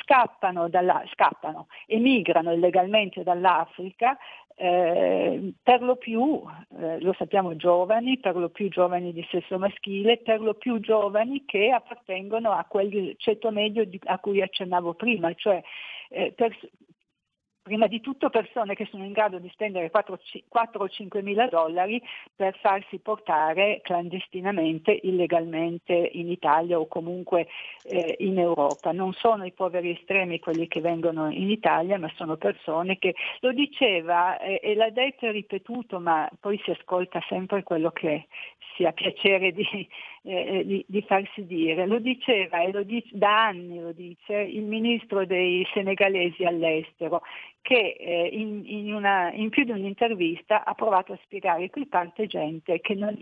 Scappano, dalla, scappano, emigrano illegalmente dall'Africa eh, per lo più, eh, lo sappiamo, giovani, per lo più giovani di sesso maschile, per lo più giovani che appartengono a quel ceto medio di- a cui accennavo prima, cioè eh, pers- prima di tutto persone che sono in grado di spendere 4, o 5 mila dollari per farsi portare clandestinamente, illegalmente in Italia o comunque eh, in Europa. Non sono i poveri estremi quelli che vengono in Italia, ma sono persone che lo diceva eh, e l'ha detto e ripetuto, ma poi si ascolta sempre quello che si ha piacere di, eh, di, di farsi dire. Lo diceva e lo dice, da anni lo dice il ministro dei senegalesi all'estero che eh, in, in, una, in, più di un'intervista ha provato a spiegare qui parte gente che non,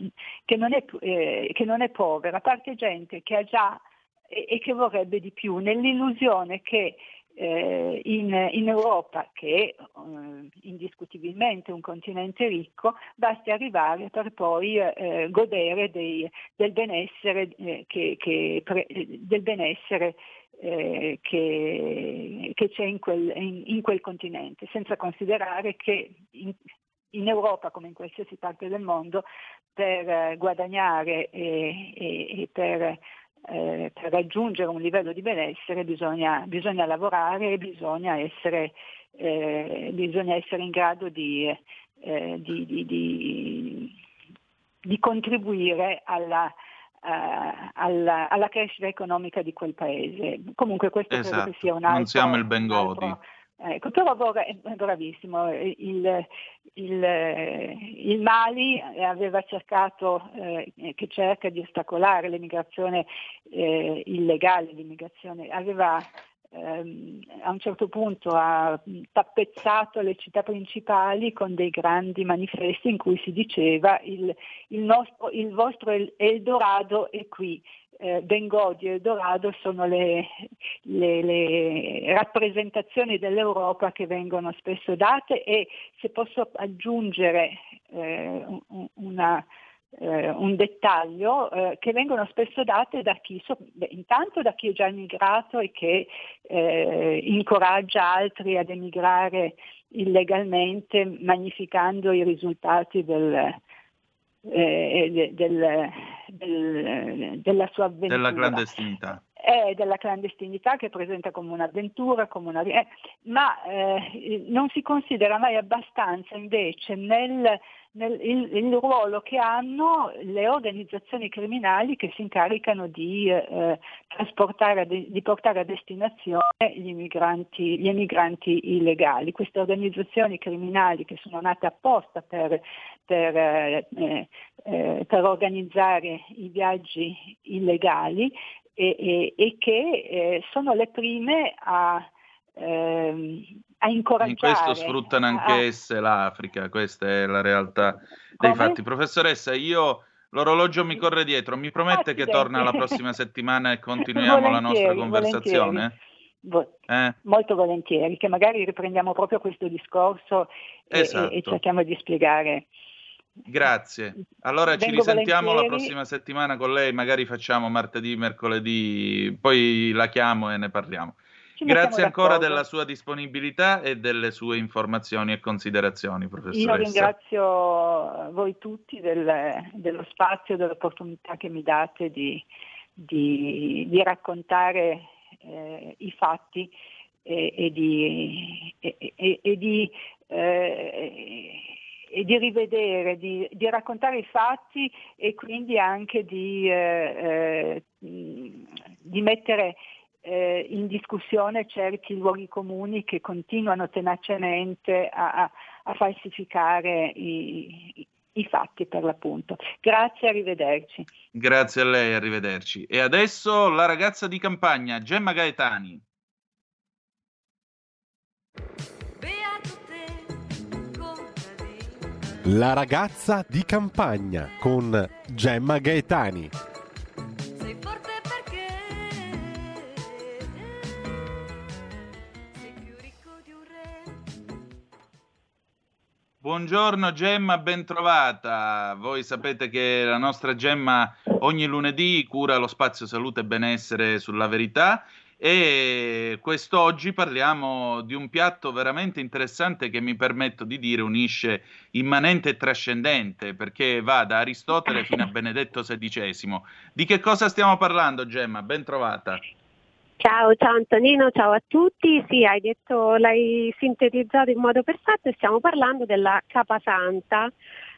che non, è, eh, che non è, povera, parte gente che ha già e che vorrebbe di più, nell'illusione che eh, in, in, Europa, che è eh, indiscutibilmente un continente ricco, basti arrivare per poi eh, godere dei, del benessere, eh, che, che pre, del benessere eh, che, che, c'è in quel, in, in quel, continente, senza considerare che in, in, Europa, come in qualsiasi parte del mondo, per eh, guadagnare e, e, e per, eh, per, raggiungere un livello di benessere bisogna, bisogna lavorare e bisogna essere, eh, bisogna essere in grado di, eh, di, di, di contribuire alla, Uh, alla, alla, crescita economica di quel paese. Comunque questo esatto. credo che sia un altro... Non siamo il Bengodi. Altro, ecco, però è bravissimo, il, il, il, Mali aveva cercato, eh, che cerca di ostacolare l'immigrazione eh, illegale, l'immigrazione, aveva ehm, a un certo punto ha tappezzato le città principali con dei grandi manifesti in cui si diceva il, il, nostro, il vostro Eldorado è qui. Eh, Bengodi e Eldorado sono le, le, le, rappresentazioni dell'Europa che vengono spesso date e se posso aggiungere eh, una, eh, un dettaglio eh, che vengono spesso date da chi, so, intanto da chi è già emigrato e che eh, incoraggia altri ad emigrare illegalmente magnificando i risultati del, eh, del, del, della sua avventura. Della clandestinità. È della clandestinità che presenta come un'avventura, come una... Eh, ma eh, non si considera mai abbastanza invece nel, nel, il, il, ruolo che hanno le organizzazioni criminali che si incaricano di eh, trasportare, di, di, portare a destinazione gli, immigranti, gli emigranti illegali. Queste organizzazioni criminali che sono nate apposta per, per, eh, eh, per organizzare i viaggi illegali e, e, e che eh, sono le prime a, ehm, a incoraggiare. In questo sfruttano anche a... esse l'Africa, questa è la realtà dei Come? fatti. Professoressa, io l'orologio mi corre dietro, mi promette Accidenti. che torna la prossima settimana e [LAUGHS] continuiamo la nostra Volentieri, conversazione? Vo- Eh? Molto volentieri, che magari riprendiamo proprio questo discorso e, Esatto. e- e cerchiamo di spiegare. Grazie. Allora ci Vengo risentiamo la volentieri. prossima settimana con lei, magari facciamo martedì, mercoledì, poi la chiamo e ne parliamo. Ci Grazie ancora della sua disponibilità e delle sue informazioni e considerazioni, Io professoressa. ringrazio voi tutti del- dello spazio, dell'opportunità che mi date di, di- di raccontare eh, i fatti e, e di, e- e- e di, eh, e di rivedere, di, di raccontare i fatti e quindi anche di, eh, eh, di mettere eh, in discussione certi luoghi comuni che continuano tenacemente a, a- falsificare i- i fatti per l'appunto. Grazie, arrivederci. Grazie a lei, arrivederci. E adesso la ragazza di campagna, Gemma Gaetani. La ragazza di campagna con Gemma Gaetani. Buongiorno Gemma, bentrovata. Voi sapete che la nostra Gemma ogni lunedì cura lo spazio salute e benessere sulla verità e quest'oggi parliamo di un piatto veramente interessante che mi permetto di dire unisce immanente e trascendente perché va da Aristotele fino a Benedetto XVI. Di che cosa stiamo parlando Gemma? Bentrovata. Ciao, ciao Antonino, ciao a tutti. Sì, hai detto, l'hai sintetizzato in modo perfetto stiamo parlando della capasanta.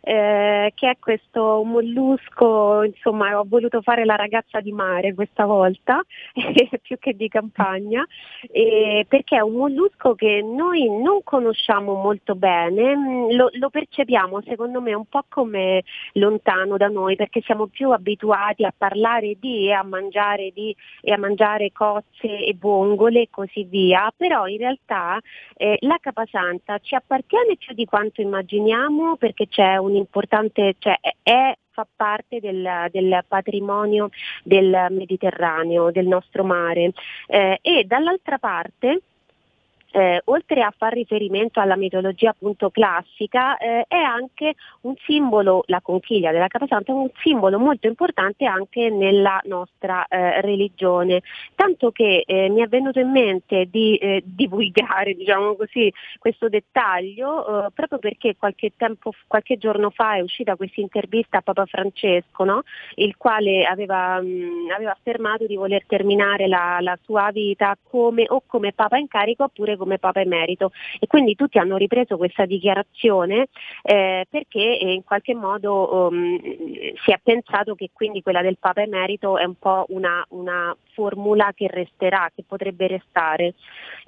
Eh, che è questo mollusco, insomma ho voluto fare la ragazza di mare questa volta, [LAUGHS] più che di campagna, eh, perché è un mollusco che noi non conosciamo molto bene, mm, lo, lo percepiamo secondo me un po' come lontano da noi, perché siamo più abituati a parlare di e a mangiare di e a mangiare cozze e vongole e così via, però in realtà eh, la capasanta ci appartiene più di quanto immaginiamo perché c'è un importante, cioè è fa parte del, del patrimonio del Mediterraneo, del nostro mare. Eh, e dall'altra parte eh, oltre a far riferimento alla mitologia appunto classica, eh, è anche un simbolo, la conchiglia della Capasanta è un simbolo molto importante anche nella nostra eh, religione, tanto che eh, mi è venuto in mente di eh, divulgare diciamo così, questo dettaglio eh, proprio perché qualche, tempo, qualche giorno fa è uscita questa intervista a Papa Francesco, no? il quale aveva, mh, aveva affermato di voler terminare la, la sua vita come, o come Papa in carica oppure come Papa emerito e quindi tutti hanno ripreso questa dichiarazione eh, perché eh, in qualche modo um, si è pensato che quindi quella del Papa emerito è un po' una, una formula che resterà, che potrebbe restare.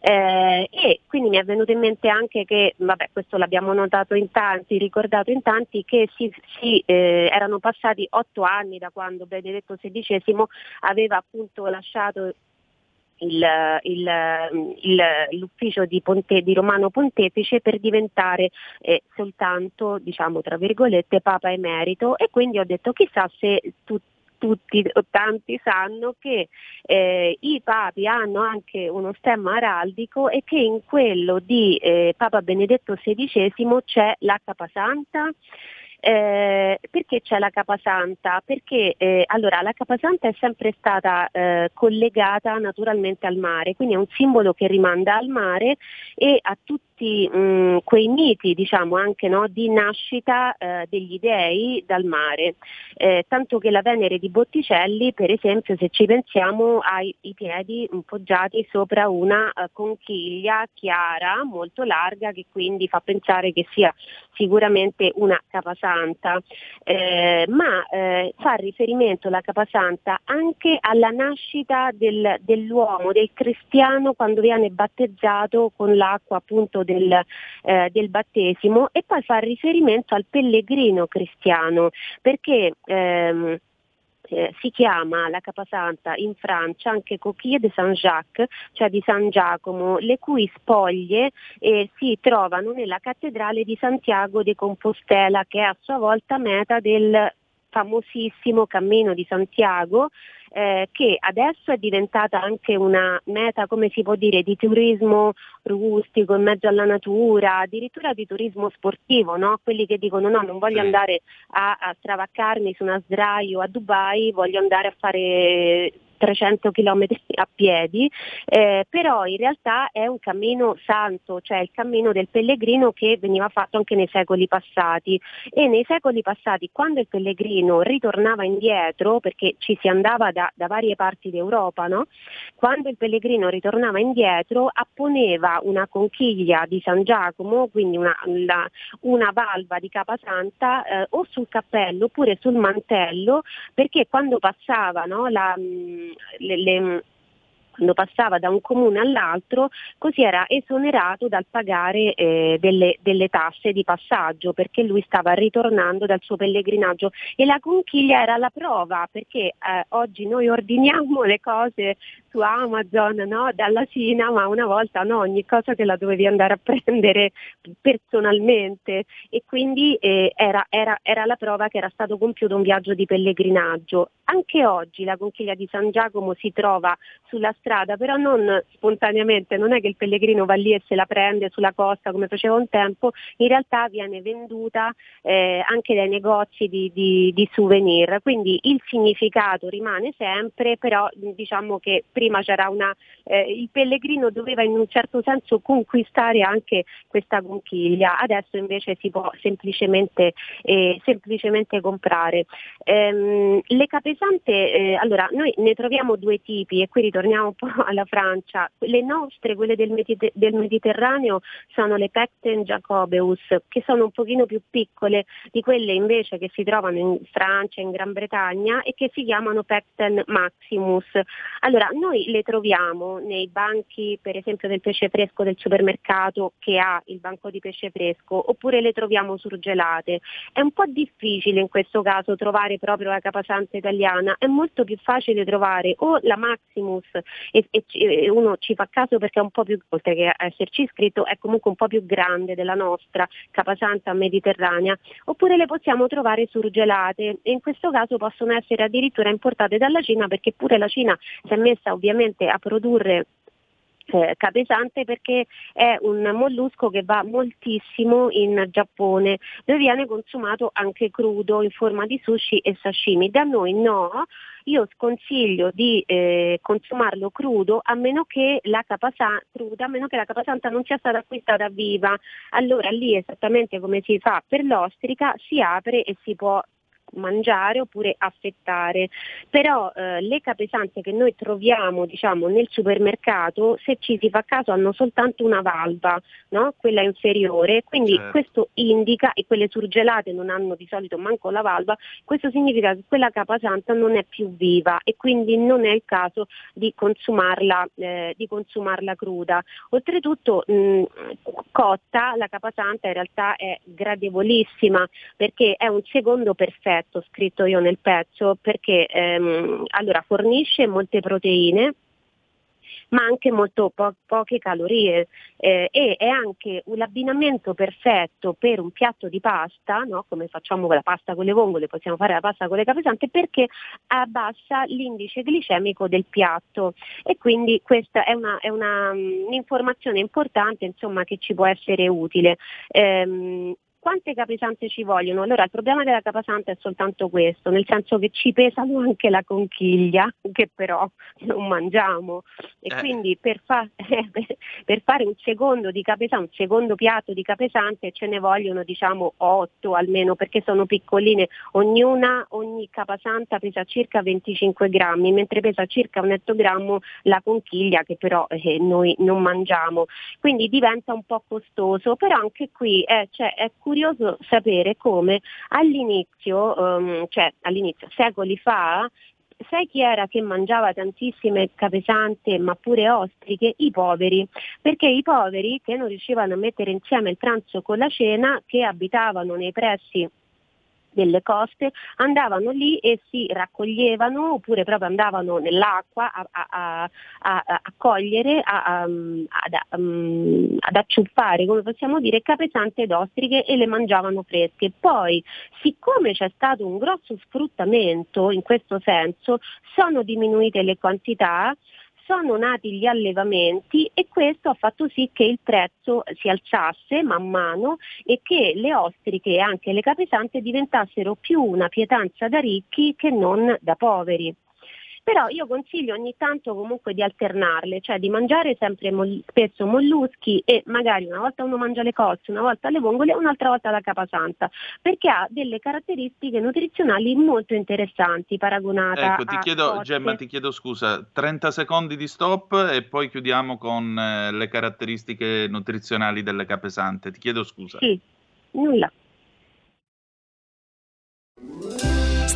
Eh, e quindi mi è venuto in mente anche che, vabbè questo l'abbiamo notato in tanti, ricordato in tanti, che si, si, eh, erano passati otto anni da quando Benedetto XVI aveva appunto lasciato il, il, il, l'ufficio di, Ponte, di, Romano Pontefice per diventare eh, soltanto, diciamo tra virgolette, Papa emerito e quindi ho detto chissà se tu, tutti o tanti sanno che eh, i papi hanno anche uno stemma araldico e che in quello di eh, Papa Benedetto XVI c'è la capasanta. Eh, perché c'è la capasanta? Perché eh, allora, la capasanta è sempre stata eh, collegata naturalmente al mare, quindi è un simbolo che rimanda al mare e a tutti mh, quei miti, diciamo anche no, di nascita eh, degli dei dal mare. Eh, tanto che la Venere di Botticelli, per esempio, se ci pensiamo, ha i, piedi poggiati sopra una eh, conchiglia chiara, molto larga, che quindi fa pensare che sia sicuramente una capasanta, eh, ma eh, fa riferimento la capasanta anche alla nascita del, dell'uomo, del cristiano quando viene battezzato con l'acqua appunto del, eh, del battesimo e poi fa riferimento al pellegrino cristiano perché ehm, eh, si chiama la Capasanta in Francia anche Coquille de Saint-Jacques, cioè di San Giacomo, le cui spoglie eh, si trovano nella cattedrale di Santiago de Compostela, che è a sua volta meta del famosissimo Cammino di Santiago, eh, che adesso è diventata anche una meta, come si può dire, di turismo rustico in mezzo alla natura, addirittura di turismo sportivo, no? quelli che dicono no, non voglio andare a, a stravaccarmi su una sdraio a Dubai, voglio andare a fare 300 km a piedi, eh, però in realtà è un cammino santo, cioè il cammino del pellegrino che veniva fatto anche nei secoli passati e nei secoli passati quando il pellegrino ritornava indietro, perché ci si andava da, da varie parti d'Europa, no? quando il pellegrino ritornava indietro apponeva una conchiglia di San Giacomo, quindi una, una, una valva di capasanta eh, o sul cappello oppure sul mantello, perché quando passava no, la, le, le, quando passava da un comune all'altro, così era esonerato dal pagare eh, delle, delle, tasse di passaggio perché lui stava ritornando dal suo pellegrinaggio. E la conchiglia era la prova perché eh, oggi noi ordiniamo le cose su Amazon no? dalla Cina, ma una volta no, ogni cosa te la dovevi andare a [LAUGHS] prendere personalmente e quindi eh, era, era, era la prova che era stato compiuto un viaggio di pellegrinaggio. Anche oggi la conchiglia di San Giacomo si trova sulla strada, però non spontaneamente, non è che il pellegrino va lì e se la prende sulla costa come faceva un tempo, in realtà viene venduta eh, anche dai negozi di, di, di souvenir, quindi il significato rimane sempre, però diciamo che prima c'era una, eh, il pellegrino doveva in un certo senso conquistare anche questa conchiglia, adesso invece si può semplicemente, eh, semplicemente comprare. Ehm, le capesante, eh, allora noi ne troviamo due tipi e qui ritorniamo un po' [LAUGHS] alla Francia, le nostre, quelle del, Mediter- del Mediterraneo, sono le Pecten Jacobeus, che sono un pochino più piccole di quelle invece che si trovano in Francia, in Gran Bretagna e che si chiamano Pecten Maximus. Allora, noi le troviamo nei banchi, per esempio, del pesce fresco del supermercato che ha il banco di pesce fresco, oppure le troviamo surgelate. È un po' difficile in questo caso trovare proprio la capasanta italiana, è molto più facile trovare o la Maximus e, e uno ci fa caso perché è un po' più, oltre che esserci scritto, è comunque un po' più grande della nostra capasanta mediterranea, oppure le possiamo trovare surgelate e in questo caso possono essere addirittura importate dalla Cina perché pure la Cina si è messa ovviamente a produrre eh, capesante perché è un mollusco che va moltissimo in Giappone dove viene consumato anche crudo in forma di sushi e sashimi. Da noi no, io sconsiglio di eh, consumarlo crudo a meno che la capasa- cruda, capasanta non sia stata acquistata viva. Allora lì esattamente come si fa per l'ostrica si apre e si può mangiare oppure affettare. Però eh, le capesanze che noi troviamo diciamo, nel supermercato, se ci si fa caso, hanno soltanto una valva, no? quella inferiore, quindi Certo. questo indica, e quelle surgelate non hanno di solito manco la valva, questo significa che quella capasanta non è più viva e quindi non è il caso di consumarla, eh, di consumarla cruda. Oltretutto mh, cotta la capasanta in realtà è gradevolissima perché è un secondo perfetto scritto io nel pezzo perché ehm, allora fornisce molte proteine ma anche molto po- poche calorie eh, e è anche un abbinamento perfetto per un piatto di pasta, no? come facciamo con la pasta con le vongole, possiamo fare la pasta con le capesante perché abbassa l'indice glicemico del piatto e quindi questa è, una, è una, mm, un'informazione importante insomma, che ci può essere utile. Ehm, quante capesante ci vogliono? Allora il problema della capasanta è soltanto questo, nel senso che ci pesano anche la conchiglia, che però non mangiamo. E Eh. quindi per, fa- per- [LAUGHS] per fare un secondo di capesante, un secondo piatto di capesante ce ne vogliono diciamo 8 almeno perché sono piccoline, ognuna, ogni capasanta pesa circa 25 grammi, mentre pesa circa un ettogrammo la conchiglia che però eh, noi non mangiamo. Quindi diventa un po' costoso, però anche qui eh, cioè, è curioso sapere come all'inizio, ehm, cioè all'inizio, secoli fa, sai chi era che mangiava tantissime capesante ma pure ostriche? I poveri, perché i poveri che non riuscivano a mettere insieme il pranzo con la cena, che abitavano nei pressi delle coste andavano lì e si raccoglievano oppure proprio andavano nell'acqua a, a- a- a- cogliere, a- a- ad, um, ad acciuffare, come possiamo dire, capesante ed ostriche e le mangiavano fresche. Poi, siccome c'è stato un grosso sfruttamento in questo senso, sono diminuite le quantità, sono nati gli allevamenti e questo ha fatto sì che il prezzo si alzasse man mano e che le ostriche e anche le capesante diventassero più una pietanza da ricchi che non da poveri. Però io consiglio ogni tanto comunque di alternarle, cioè di mangiare sempre mol- spesso molluschi e magari una volta uno mangia le cozze, una volta le vongole e un'altra volta la capasanta, perché ha delle caratteristiche nutrizionali molto interessanti paragonata Ecco, ti chiedo, cozze. Gemma, ti chiedo scusa, 30 secondi di stop e poi chiudiamo con eh, le caratteristiche nutrizionali delle capesante. Ti chiedo scusa. Sì, nulla.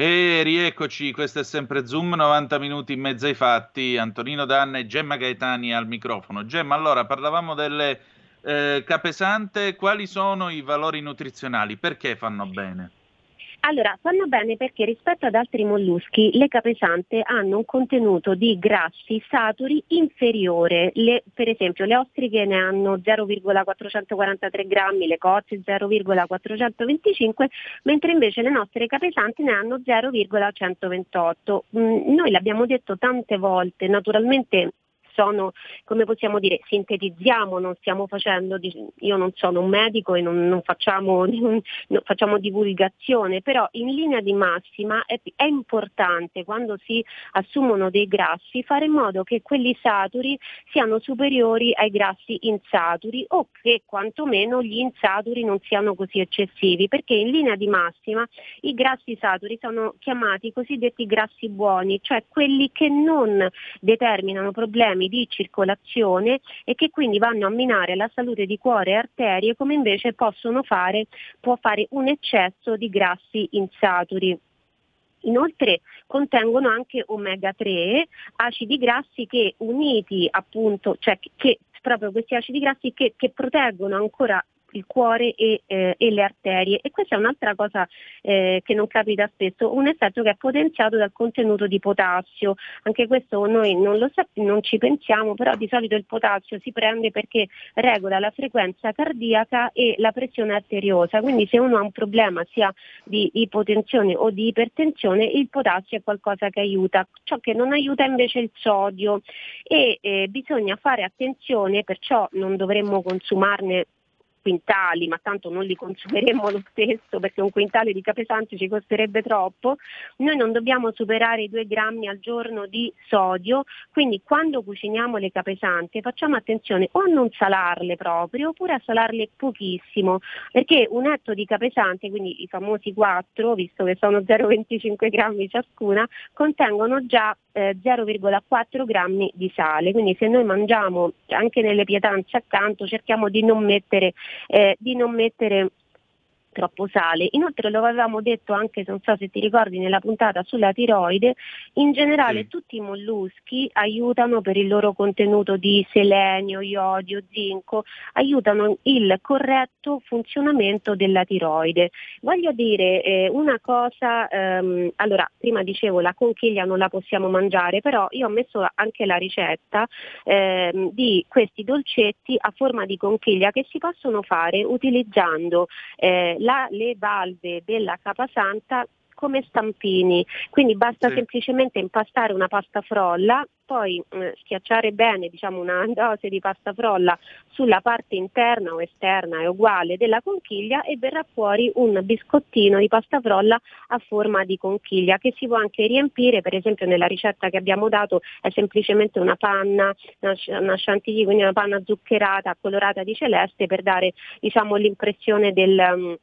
E rieccoci, questo è sempre Zoom, 90 minuti in mezzo ai fatti, Antonino Danna e Gemma Gaetani al microfono. Gemma, allora parlavamo delle eh, capesante, quali sono i valori nutrizionali? Perché fanno bene? Allora, fanno bene perché rispetto ad altri molluschi le capesante hanno un contenuto di grassi saturi inferiore. Le, per esempio le ostriche ne hanno 0,443 grammi, le cozze 0,425, mentre invece le nostre capesanti ne hanno 0,128. Mm, noi l'abbiamo detto tante volte, naturalmente sono, come possiamo dire, sintetizziamo, non stiamo facendo, io non sono un medico e non, non, facciamo, [LAUGHS] non facciamo, divulgazione, però in linea di massima è, è, importante quando si assumono dei grassi fare in modo che quelli saturi siano superiori ai grassi insaturi o che quantomeno gli insaturi non siano così eccessivi, perché in linea di massima i grassi saturi sono chiamati cosiddetti grassi buoni, cioè quelli che non determinano problemi di circolazione e che quindi vanno a minare la salute di cuore e arterie come invece possono fare, può fare un eccesso di grassi insaturi. Inoltre contengono anche omega 3, acidi grassi che uniti appunto, cioè che proprio questi acidi grassi che, che proteggono ancora il cuore e, eh, e, le arterie. E questa è un'altra cosa eh, che non capita spesso, un effetto che è potenziato dal contenuto di potassio, anche questo noi non lo sappiamo, non ci pensiamo, però di solito il potassio si prende perché regola la frequenza cardiaca e la pressione arteriosa, quindi se uno ha un problema sia di ipotensione o di ipertensione il potassio è qualcosa che aiuta, ciò che non aiuta invece il sodio. E eh, bisogna fare attenzione, perciò non dovremmo consumarne quintali, ma tanto non li consumeremmo lo stesso perché un quintale di capesanti ci costerebbe troppo, noi non dobbiamo superare i 2 grammi al giorno di sodio, quindi quando cuciniamo le capesanti facciamo attenzione o a non salarle proprio oppure a salarle pochissimo, perché un etto di capesante, quindi i famosi 4, visto che sono 0,25 grammi ciascuna, contengono già eh, 0,4 grammi di sale, quindi se noi mangiamo anche nelle pietanze accanto cerchiamo di non mettere, eh, di non mettere troppo sale. Inoltre lo avevamo detto anche, non so se ti ricordi, nella puntata sulla tiroide, in generale sì. tutti i molluschi aiutano per il loro contenuto di selenio, iodio, zinco, aiutano il corretto funzionamento della tiroide. Voglio dire eh, una cosa, ehm, allora prima dicevo la conchiglia non la possiamo mangiare, però io ho messo anche la ricetta ehm, di questi dolcetti a forma di conchiglia che si possono fare utilizzando eh, la, le valve della capasanta come stampini, quindi basta sì. semplicemente impastare una pasta frolla, poi eh, schiacciare bene diciamo, una [LAUGHS] dose di pasta frolla sulla parte interna o esterna è uguale della conchiglia e verrà fuori un biscottino di pasta frolla a forma di conchiglia che si può anche riempire, per esempio nella ricetta che abbiamo dato è semplicemente una panna, una, una chantilly, quindi una panna zuccherata colorata di celeste per dare diciamo, l'impressione del... Um,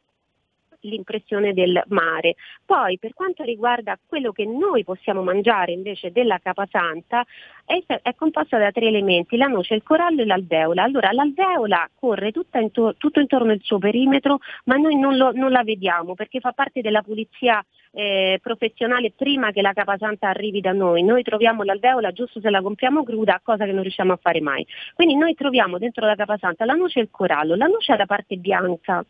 l'impressione del mare. Poi per quanto riguarda quello che noi possiamo mangiare invece della capasanta, è, è composta da tre elementi, la noce, il corallo e l'alveola. Allora l'alveola corre intor- tutto intorno al suo perimetro, ma noi non, lo, non la vediamo perché fa parte della pulizia eh, professionale prima che la capasanta arrivi da noi. Noi troviamo l'alveola giusto se la compriamo cruda, cosa che non riusciamo a fare mai. Quindi noi troviamo dentro la capasanta la noce e il corallo. La noce è la parte bianca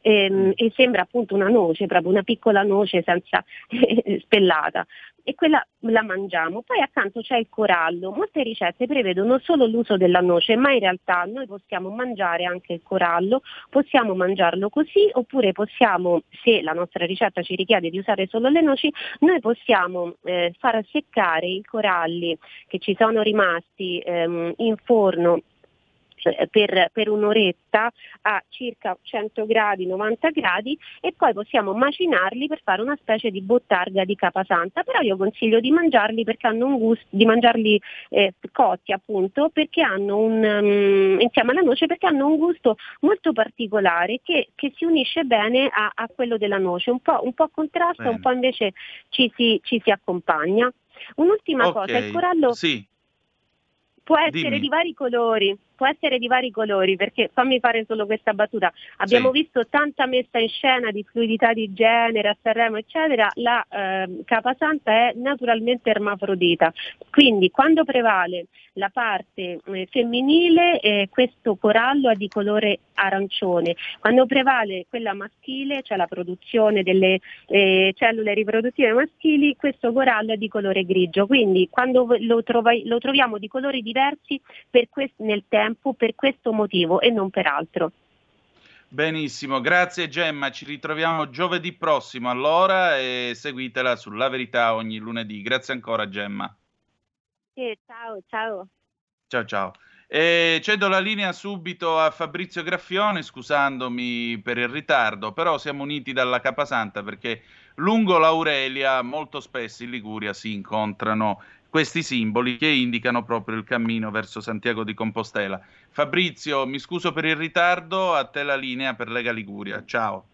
ehm, e sembra appunto una noce, proprio una piccola noce senza [LAUGHS] spellata e quella la mangiamo. Poi accanto c'è il corallo. Molte ricette prevedono solo l'uso della noce, ma in realtà noi possiamo mangiare anche il corallo, possiamo mangiarlo così oppure possiamo, se la nostra ricetta ci richiede di usare solo le noci, noi possiamo eh, far seccare i coralli che ci sono rimasti ehm, in forno per, per, un'oretta a circa 100 gradi, 90 gradi e poi possiamo macinarli per fare una specie di bottarga di capasanta, però io consiglio di mangiarli perché hanno un gusto, di mangiarli eh, cotti appunto perché hanno un, um, insieme alla noce perché hanno un gusto molto particolare che, che si unisce bene a, a, quello della noce, un po', un po contrasta, bene. un po' invece ci si, ci si accompagna. Un'ultima okay. cosa, il corallo sì. può essere Dimmi. di vari colori, può essere di vari colori, perché fammi fare solo questa battuta. Abbiamo Sì. visto tanta messa in scena di fluidità di genere a Sanremo, eccetera. La ehm, capasanta è naturalmente ermafrodita. Quindi quando prevale la parte eh, femminile, eh, questo corallo è di colore arancione. Quando prevale quella maschile, cioè la produzione delle eh, cellule riproduttive maschili, questo corallo è di colore grigio. Quindi quando lo, trova- lo troviamo di colori diversi per quest- nel tempo, per questo motivo e non per altro. Benissimo, grazie Gemma, ci ritroviamo giovedì prossimo allora e seguitela sulla verità ogni lunedì. Grazie ancora Gemma. Sì, ciao, ciao. Ciao ciao. E cedo la linea subito a Fabrizio Graffione, scusandomi per il ritardo, però siamo uniti dalla Capasanta perché lungo l'Aurelia molto spesso in Liguria si incontrano questi simboli che indicano proprio il cammino verso Santiago di Compostela. Fabrizio, mi scuso per il ritardo, a te la linea per Lega Liguria. Ciao.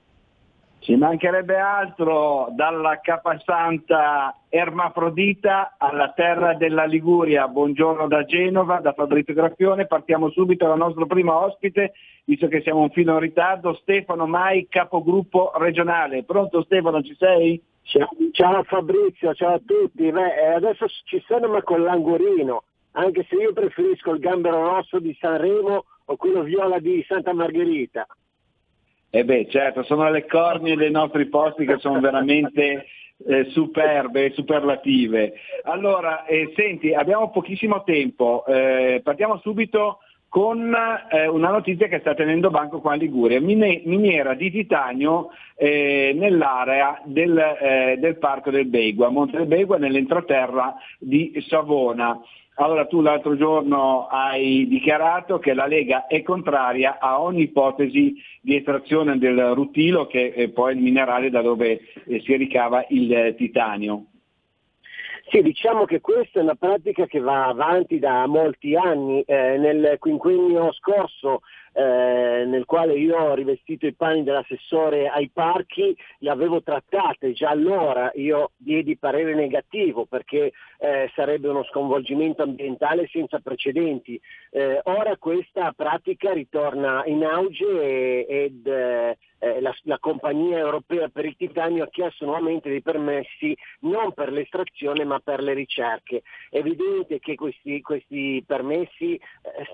Ci mancherebbe altro dalla capasanta ermafrodita alla terra della Liguria. Buongiorno da Genova, da Fabrizio Graffione. Partiamo subito dal nostro primo ospite, visto che siamo un filo in ritardo, Stefano Mai, capogruppo regionale. Pronto Stefano, ci sei? Ciao, ciao Fabrizio, ciao a tutti. Beh, eh, adesso ci sono ma con l'angorino, anche se io preferisco il gambero rosso di Sanremo o quello viola di Santa Margherita. Eh beh, certo, sono le cornie dei nostri posti che sono veramente [LAUGHS] eh, superbe, superlative. Allora, eh, senti, abbiamo pochissimo tempo, eh, partiamo subito con eh, una notizia che sta tenendo banco qua in Liguria, Mine- miniera di titanio eh, nell'area del, eh, del parco del Begua, Monte del Begua nell'entroterra di Savona. Allora tu l'altro giorno hai dichiarato che la Lega è contraria a ogni ipotesi di estrazione del rutilo che è poi il minerale da dove eh, si ricava il eh, titanio. Sì, diciamo che questa è una pratica che va avanti da molti anni. Eh, nel quinquennio scorso, eh, nel quale io ho rivestito i panni dell'assessore ai parchi, le avevo trattate. Già allora io diedi parere negativo perché eh, sarebbe uno sconvolgimento ambientale senza precedenti. Eh, ora questa pratica ritorna in auge ed eh, la, la compagnia europea per il titanio ha chiesto nuovamente dei permessi non per l'estrazione ma per le ricerche. È evidente che questi, questi permessi eh,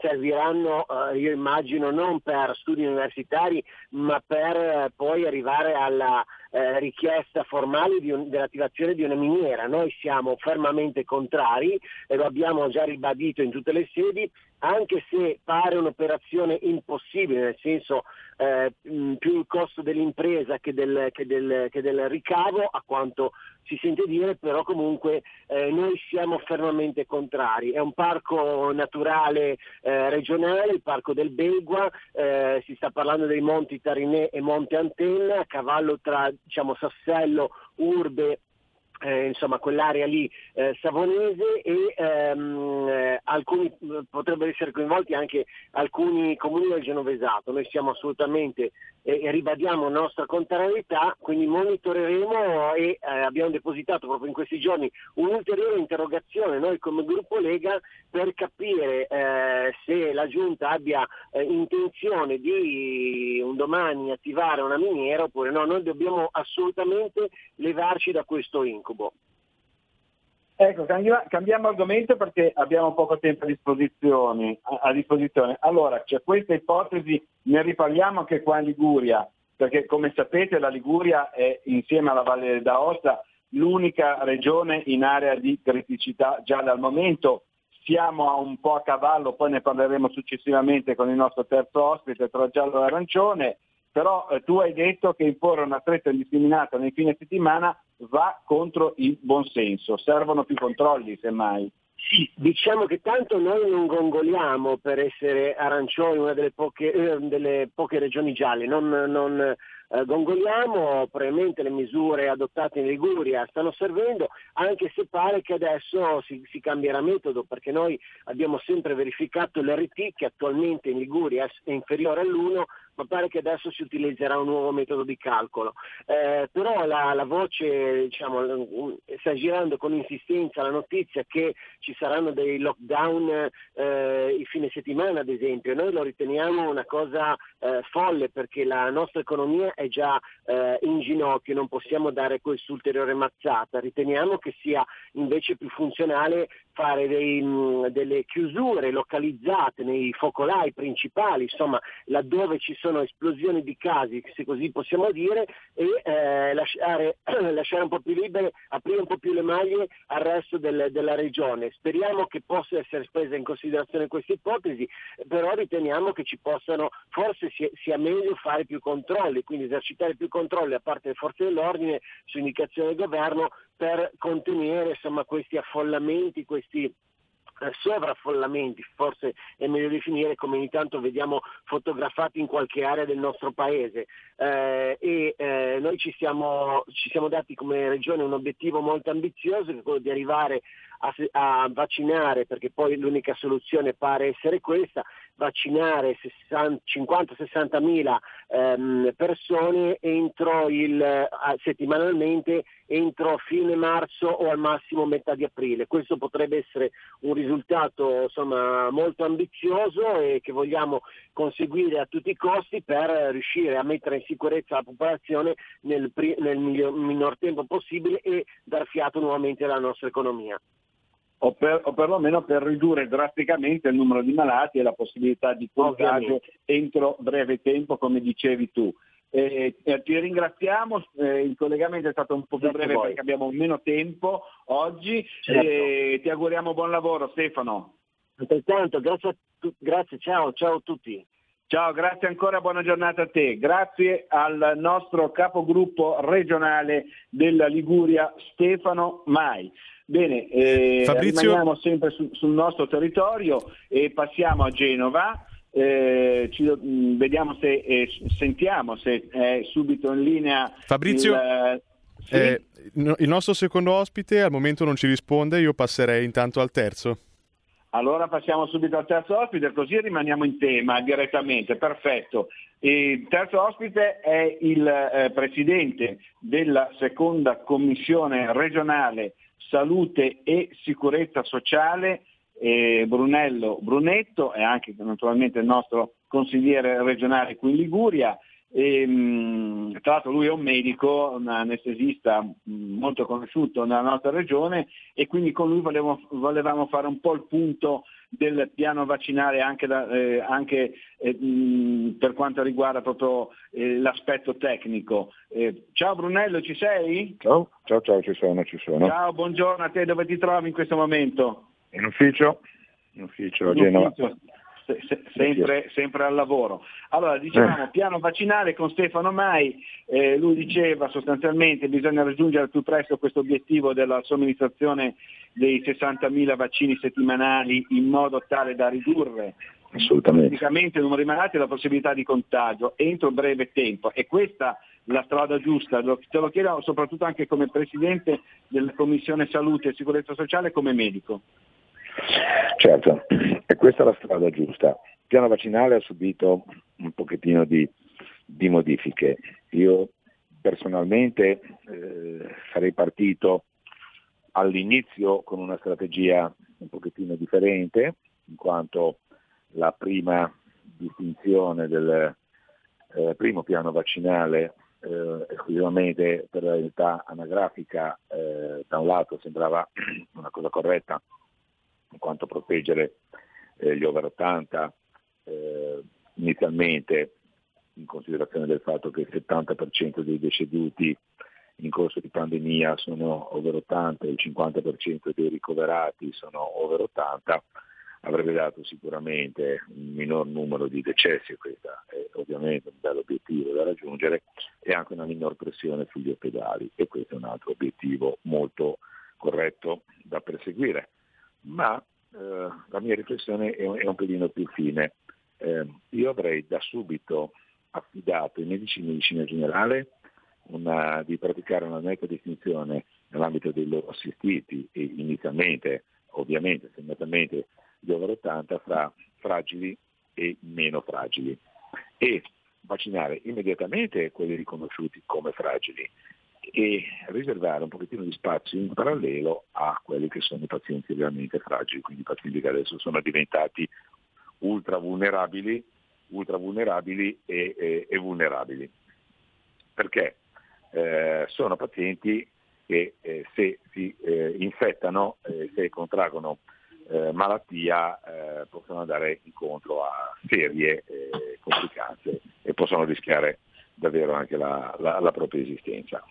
serviranno, eh, io immagino, non per studi universitari ma per eh, poi arrivare alla eh, richiesta formale un- dell'attivazione di una miniera. Noi siamo fermamente contrari e lo abbiamo già ribadito in tutte le sedi, anche se pare un'operazione impossibile, nel senso eh, più il costo dell'impresa che del, che del- che del ricavo, a quanto si sente dire, però comunque eh, noi siamo fermamente contrari. È un parco naturale eh, regionale, il parco del Begua, eh, si sta parlando dei monti Tarinè e Monte Antenna, a cavallo tra diciamo, Sassello, Urbe eh, insomma quell'area lì eh, savonese e ehm, eh, alcuni eh, potrebbero essere coinvolti anche alcuni comuni del Genovesato. Noi siamo assolutamente eh, e ribadiamo la nostra contrarietà, quindi monitoreremo e eh, abbiamo depositato proprio in questi giorni un'ulteriore interrogazione noi come gruppo Lega per capire eh, se la Giunta abbia eh, intenzione di un domani attivare una miniera oppure no. Noi dobbiamo assolutamente levarci da questo incubo. Ecco, cambiamo, argomento perché abbiamo poco tempo a disposizione. A, disposizione. Allora, c'è questa ipotesi, ne riparliamo anche qua in Liguria, perché come sapete la Liguria è insieme alla Valle d'Aosta l'unica regione in area di criticità già dal momento. Siamo un po' a cavallo, poi ne parleremo successivamente con il nostro terzo ospite tra giallo e arancione, però eh, tu hai detto che imporre una stretta indiscriminata nei fine settimana va contro il buonsenso, servono più controlli semmai. Sì, diciamo che tanto noi non gongoliamo per essere arancioni, una delle poche, eh, delle poche regioni gialle, non, non eh, gongoliamo, probabilmente le misure adottate in Liguria stanno servendo, anche se pare che adesso si, si cambierà metodo, perché noi abbiamo sempre verificato l'RT che attualmente in Liguria è inferiore all'1, ma pare che adesso si utilizzerà un nuovo metodo di calcolo. Eh, però la, la voce diciamo, sta girando con insistenza la notizia che ci saranno dei lockdown eh, il fine settimana ad esempio. Noi lo riteniamo una cosa eh, folle perché la nostra economia è già eh, in ginocchio, non possiamo dare quest'ulteriore mazzata. Riteniamo che sia invece più funzionale fare dei, mh, delle chiusure localizzate nei focolai principali, insomma laddove ci sono esplosioni di casi, se così possiamo dire, e eh, lasciare, [CLEARS THROAT] lasciare, un po' più libere, aprire un po' più le maglie al resto del, della regione. Speriamo che possa essere presa in considerazione questa ipotesi, però riteniamo che ci possano, forse sia, sia meglio fare più controlli, quindi esercitare più controlli da parte delle forze dell'ordine su indicazione del governo per contenere insomma, questi affollamenti, questi eh, sovraffollamenti, forse è meglio definire come ogni tanto vediamo fotografati in qualche area del nostro paese. Eh, e eh, noi ci siamo, ci siamo, dati come regione un obiettivo molto ambizioso che è quello di arrivare a, a vaccinare perché poi l'unica soluzione pare essere questa, vaccinare 50-60 mila ehm, persone entro il, settimanalmente entro fine marzo o al massimo metà di aprile. Questo potrebbe essere un risultato insomma, molto ambizioso e che vogliamo conseguire a tutti i costi per riuscire a mettere in sicurezza la popolazione nel, nel miglior, minor tempo possibile e dar fiato nuovamente alla nostra economia o, per, o perlomeno per ridurre drasticamente il numero di malati e la possibilità di contagio entro breve tempo, come dicevi tu. Eh, eh, ti ringraziamo, eh, il collegamento è stato un po' più breve perché abbiamo meno tempo oggi certo. ti auguriamo buon lavoro Stefano. Altrettanto, grazie, tu- grazie, ciao, ciao a tutti. Ciao, grazie ancora, buona giornata a te. Grazie al nostro capogruppo regionale della Liguria Stefano Mai. Bene, eh, Fabrizio... rimaniamo sempre su, sul nostro territorio e passiamo a Genova. Eh, ci, mm, vediamo se eh, sentiamo se è subito in linea Fabrizio il, sì? eh, il nostro secondo ospite al momento non ci risponde io passerei intanto al terzo allora passiamo subito al terzo ospite così rimaniamo in tema direttamente perfetto il terzo ospite è il eh, presidente della seconda commissione regionale salute e sicurezza sociale, eh, Brunello Brunetto e anche naturalmente il nostro consigliere regionale qui in Liguria. E, mh, tra l'altro lui è un medico, un anestesista mh, molto conosciuto nella nostra regione e quindi con lui volevo, volevamo fare un po' il punto del piano vaccinale anche, da, eh, anche eh, mh, per quanto riguarda proprio eh, l'aspetto tecnico. Eh, ciao Brunello, ci sei? Ciao, ciao, ciao, ci sono, ci sono. Ciao, buongiorno a te, dove ti trovi in questo momento? In ufficio, in ufficio a Genova. Ufficio. Se, se, sempre, sempre, al lavoro. Allora, dicevamo, eh. piano vaccinale con Stefano Mai, eh, lui diceva sostanzialmente che bisogna raggiungere al più presto questo obiettivo della somministrazione dei 60.000 vaccini settimanali in modo tale da ridurre praticamente il numero di malati e la possibilità di contagio entro breve tempo. E questa la strada giusta, te lo chiedo soprattutto anche come Presidente della Commissione Salute e Sicurezza Sociale e come medico. Certo, [CLEARS THROAT] e questa è la strada giusta. Il piano vaccinale ha subito un pochettino di, di modifiche. Io personalmente eh, sarei partito all'inizio con una strategia un pochettino differente, in quanto la prima distinzione del eh, primo piano vaccinale eh, esclusivamente per la realtà anagrafica eh, da un lato sembrava [CLEARS THROAT] una cosa corretta in quanto proteggere eh, gli over 80 eh, inizialmente in considerazione del fatto che il 70% dei deceduti in corso di pandemia sono over 80 e il 50% dei ricoverati sono over 80, avrebbe dato sicuramente un minor numero di decessi, questo è ovviamente un bel obiettivo da raggiungere, e anche una minor pressione sugli ospedali e questo è un altro obiettivo molto corretto da perseguire. ma eh, la mia riflessione è, un- è un pelino più fine. Eh, io avrei da subito affidato ai medici di medicina generale una- di praticare una netta distinzione nell'ambito dei loro assistiti e inizialmente, ovviamente, segnatamente gli over 80 fra fragili e meno fragili e vaccinare immediatamente quelli riconosciuti come fragili e riservare un pochettino di spazio in parallelo a quelli che sono i pazienti realmente fragili, quindi i pazienti che adesso sono diventati ultra vulnerabili, ultra vulnerabili e, e- e vulnerabili. Perché eh, sono pazienti che eh, se si eh, infettano, eh, se contraggono eh, malattia, eh, possono andare incontro a serie complicanze e possono rischiare davvero anche la, la- la propria esistenza.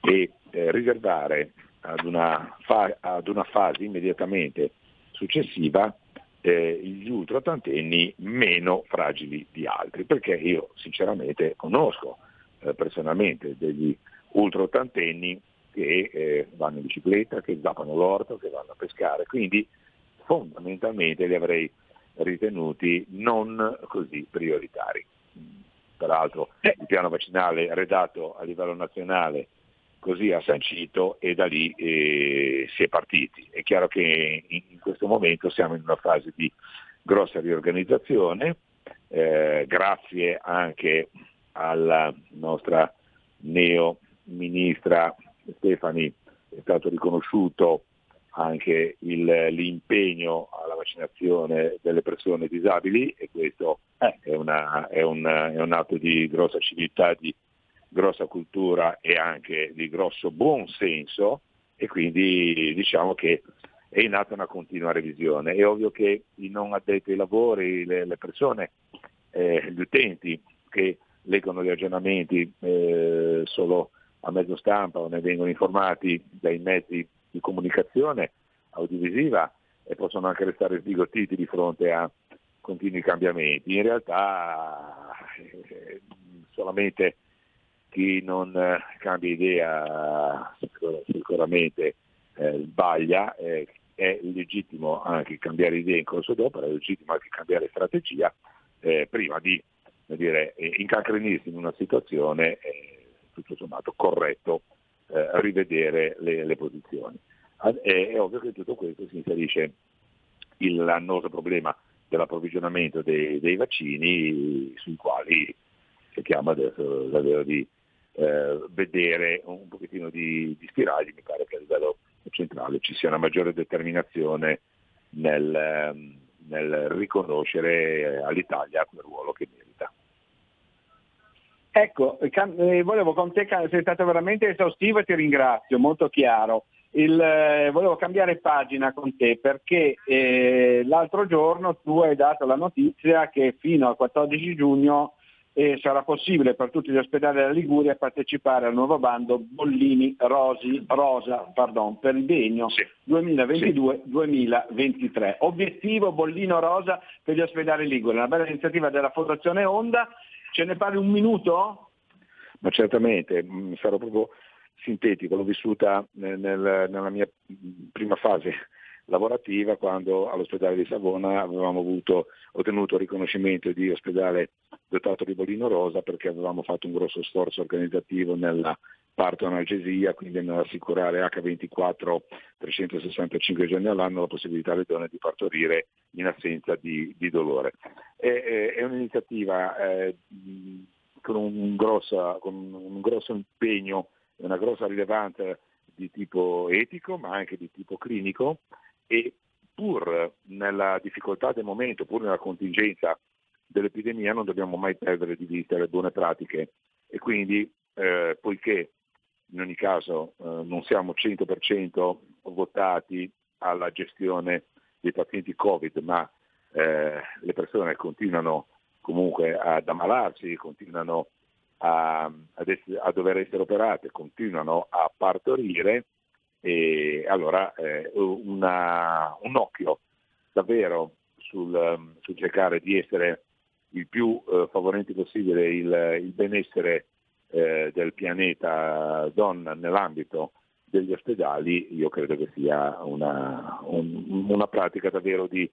E eh, riservare ad una, fa- ad una fase immediatamente successiva eh, gli ultraottantenni meno fragili di altri, perché io sinceramente conosco eh, personalmente degli ultraottantenni che eh, vanno in bicicletta, che zappano l'orto, che vanno a pescare, quindi fondamentalmente li avrei ritenuti non così prioritari. Peraltro il piano vaccinale redatto a livello nazionale così ha sancito e da lì eh, si è partiti. È chiaro che in, in questo momento siamo in una fase di grossa riorganizzazione, eh, grazie anche alla nostra neo ministra Stefani è stato riconosciuto anche il- l'impegno alla vaccinazione delle persone disabili e questo è, una- è un, è un atto di grossa civiltà, di grossa cultura e anche di grosso buon senso e quindi diciamo che è in atto una continua revisione. È ovvio che i non addetti ai lavori, le, le persone, eh, gli utenti che leggono gli aggiornamenti eh, solo a mezzo stampa o ne vengono informati dai mezzi di comunicazione audiovisiva e possono anche restare sbigottiti di fronte a continui cambiamenti. In realtà eh, solamente chi non eh, cambia idea sicur- sicuramente eh, sbaglia, eh, è legittimo anche cambiare idea in corso d'opera, è legittimo anche cambiare strategia eh, prima di dire, eh, incancrenirsi in una situazione eh, tutto sommato corretto eh, rivedere le, le posizioni. È, è ovvio che in tutto questo si inserisce l'annoso problema dell'approvvigionamento dei, dei vaccini sui quali cerchiamo adesso davvero di eh, vedere un pochettino di, di spiragli, mi pare che a livello centrale ci sia una maggiore determinazione nel, ehm, nel riconoscere all'Italia quel ruolo che merita. Ecco, eh, volevo con te, sei stato veramente esaustivo e ti ringrazio, molto chiaro. Il, eh, volevo cambiare pagina con te perché eh, l'altro giorno tu hai dato la notizia che fino al 14 giugno eh, sarà possibile per tutti gli ospedali della Liguria partecipare al nuovo bando Bollini Rosi, Rosa pardon, per il biennio 2022-2023. Obiettivo Bollino Rosa per gli ospedali Liguri, una bella iniziativa della Fondazione Onda. Ce ne parli un minuto? Ma certamente, mh, sarò proprio sintetico, l'ho vissuta nel- nel- nella mia mh, prima fase lavorativa quando all'ospedale di Savona avevamo avuto, ottenuto riconoscimento di ospedale dotato di Bolino Rosa perché avevamo fatto un grosso sforzo organizzativo nella parto analgesia, quindi nell'assicurare H24 365 giorni all'anno la possibilità alle donne di partorire in assenza di, di dolore. È, è- un'iniziativa eh, con, un grossa- con un grosso impegno e una grossa rilevanza di tipo etico ma anche di tipo clinico e pur nella difficoltà del momento, pur nella contingenza dell'epidemia non dobbiamo mai perdere di vista le buone pratiche e quindi eh, poiché in ogni caso eh, non siamo 100% votati alla gestione dei pazienti Covid, ma eh, le persone continuano comunque ad ammalarsi, continuano a, ad ess- a dover essere operate, continuano a partorire e allora eh, una- un occhio davvero sul, ehm, sul cercare di essere il più eh, favorenti possibile il, il benessere eh, del pianeta donna nell'ambito degli ospedali, io credo che sia una, un, una pratica davvero di,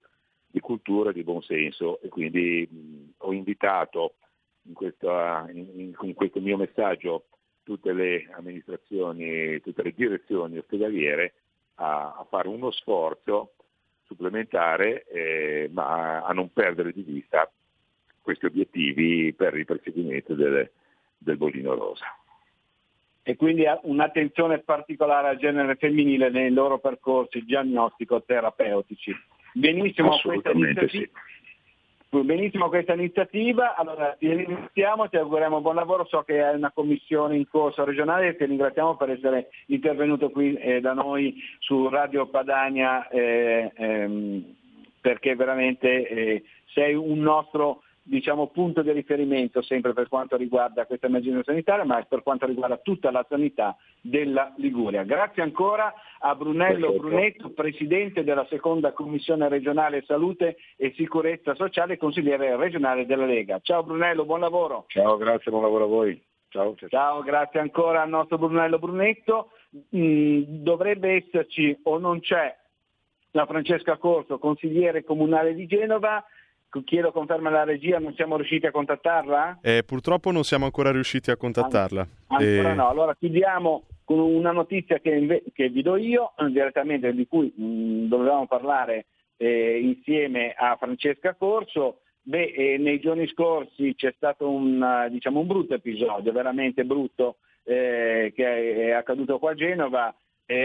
di cultura e di buonsenso e quindi mh, ho invitato in, questa, in, in, questo mio messaggio tutte le amministrazioni, tutte le direzioni ospedaliere a, a fare uno sforzo supplementare eh, ma a non perdere di vista questi obiettivi per il perseguimento del, del bollino rosa. E quindi un'attenzione particolare al genere femminile nei loro percorsi diagnostico-terapeutici. Benissimo questa iniziativa. Sì. Benissimo questa iniziativa, allora ti ringraziamo, ti auguriamo buon lavoro, so che hai una commissione in corso regionale e ti ringraziamo per essere intervenuto qui eh, da noi su Radio Padania eh, ehm, perché veramente eh, sei un nostro diciamo, punto di riferimento sempre per quanto riguarda questa emergenza sanitaria, ma per quanto riguarda tutta la sanità della Liguria. Grazie ancora a Brunello Perfetto. Brunetto, Presidente della seconda Commissione regionale Salute e Sicurezza Sociale e consigliere regionale della Lega. Ciao Brunello, buon lavoro. Ciao, grazie, buon lavoro a voi. Ciao, ciao. ciao grazie ancora al nostro Brunello Brunetto. Mm, dovrebbe esserci o non c'è la Francesca Corso, consigliere comunale di Genova, chiedo conferma alla regia, non siamo riusciti a contattarla? Eh, purtroppo non siamo ancora riusciti a contattarla. An- ancora e... no, allora chiudiamo con una notizia che, inve- che vi do io, direttamente di cui mh, dovevamo parlare eh, insieme a Francesca Corso. Beh, eh, nei giorni scorsi c'è stato un, diciamo, un brutto episodio, veramente brutto, eh, che è accaduto qua a Genova.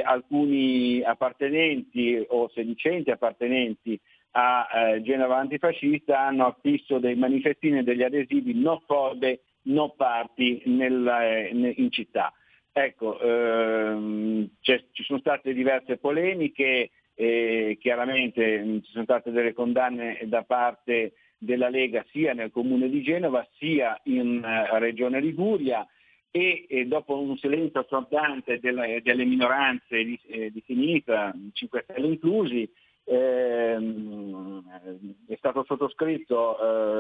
alcuni appartenenti o sedicenti appartenenti a eh, Genova Antifascista hanno affisso dei manifestini e degli adesivi no fobe, no party nel, eh, in città. Ecco, ehm, ci sono state diverse polemiche, eh, chiaramente mh, ci sono state delle condanne da parte della Lega sia nel comune di Genova sia in uh, Regione Liguria e, e, dopo un silenzio assordante delle, delle minoranze di, eh, di sinistra, 5 Stelle inclusi, ehm, è stato sottoscritto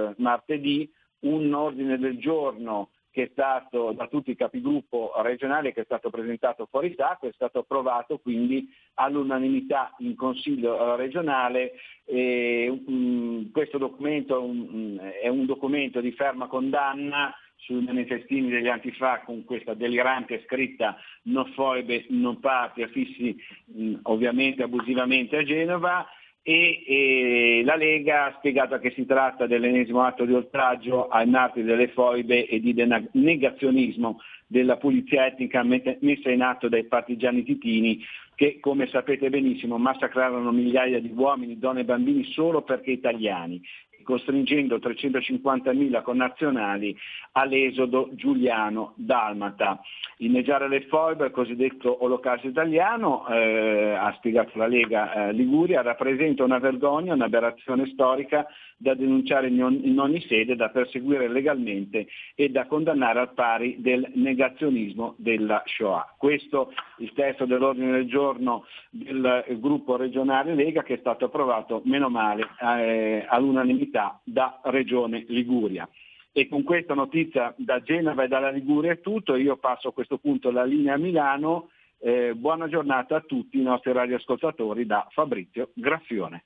eh, martedì un ordine del giorno che è stato da tutti i capigruppo regionali che è stato presentato fuori sacco, è stato approvato quindi all'unanimità in Consiglio regionale. E, um, questo documento um, è un documento di ferma condanna sui manifestini degli antifà con questa delirante scritta no foibe, non parti, affissi mh, ovviamente abusivamente a Genova e, e, la Lega ha spiegato che si tratta dell'ennesimo atto di oltraggio ai martiri delle foibe e di negazionismo della pulizia etnica messa in atto dai partigiani titini che, come sapete benissimo, massacrarono migliaia di uomini, donne e bambini solo perché italiani costringendo 350.000 connazionali all'esodo giuliano-dalmata. Inneggiare le foibe, il cosiddetto olocausto italiano, eh, ha spiegato la Lega eh, Liguria, rappresenta una vergogna, un'aberrazione storica da denunciare in ogni, sede, da perseguire legalmente e da condannare al pari del negazionismo della Shoah. Questo è il testo dell'ordine del giorno del gruppo regionale Lega che è stato approvato, meno male, eh, all'unanimità da Regione Liguria. E con questa notizia da Genova e dalla Liguria è tutto, io passo a questo punto la linea a Milano. Eh, buona giornata a tutti i nostri radioascoltatori da Fabrizio Graffione.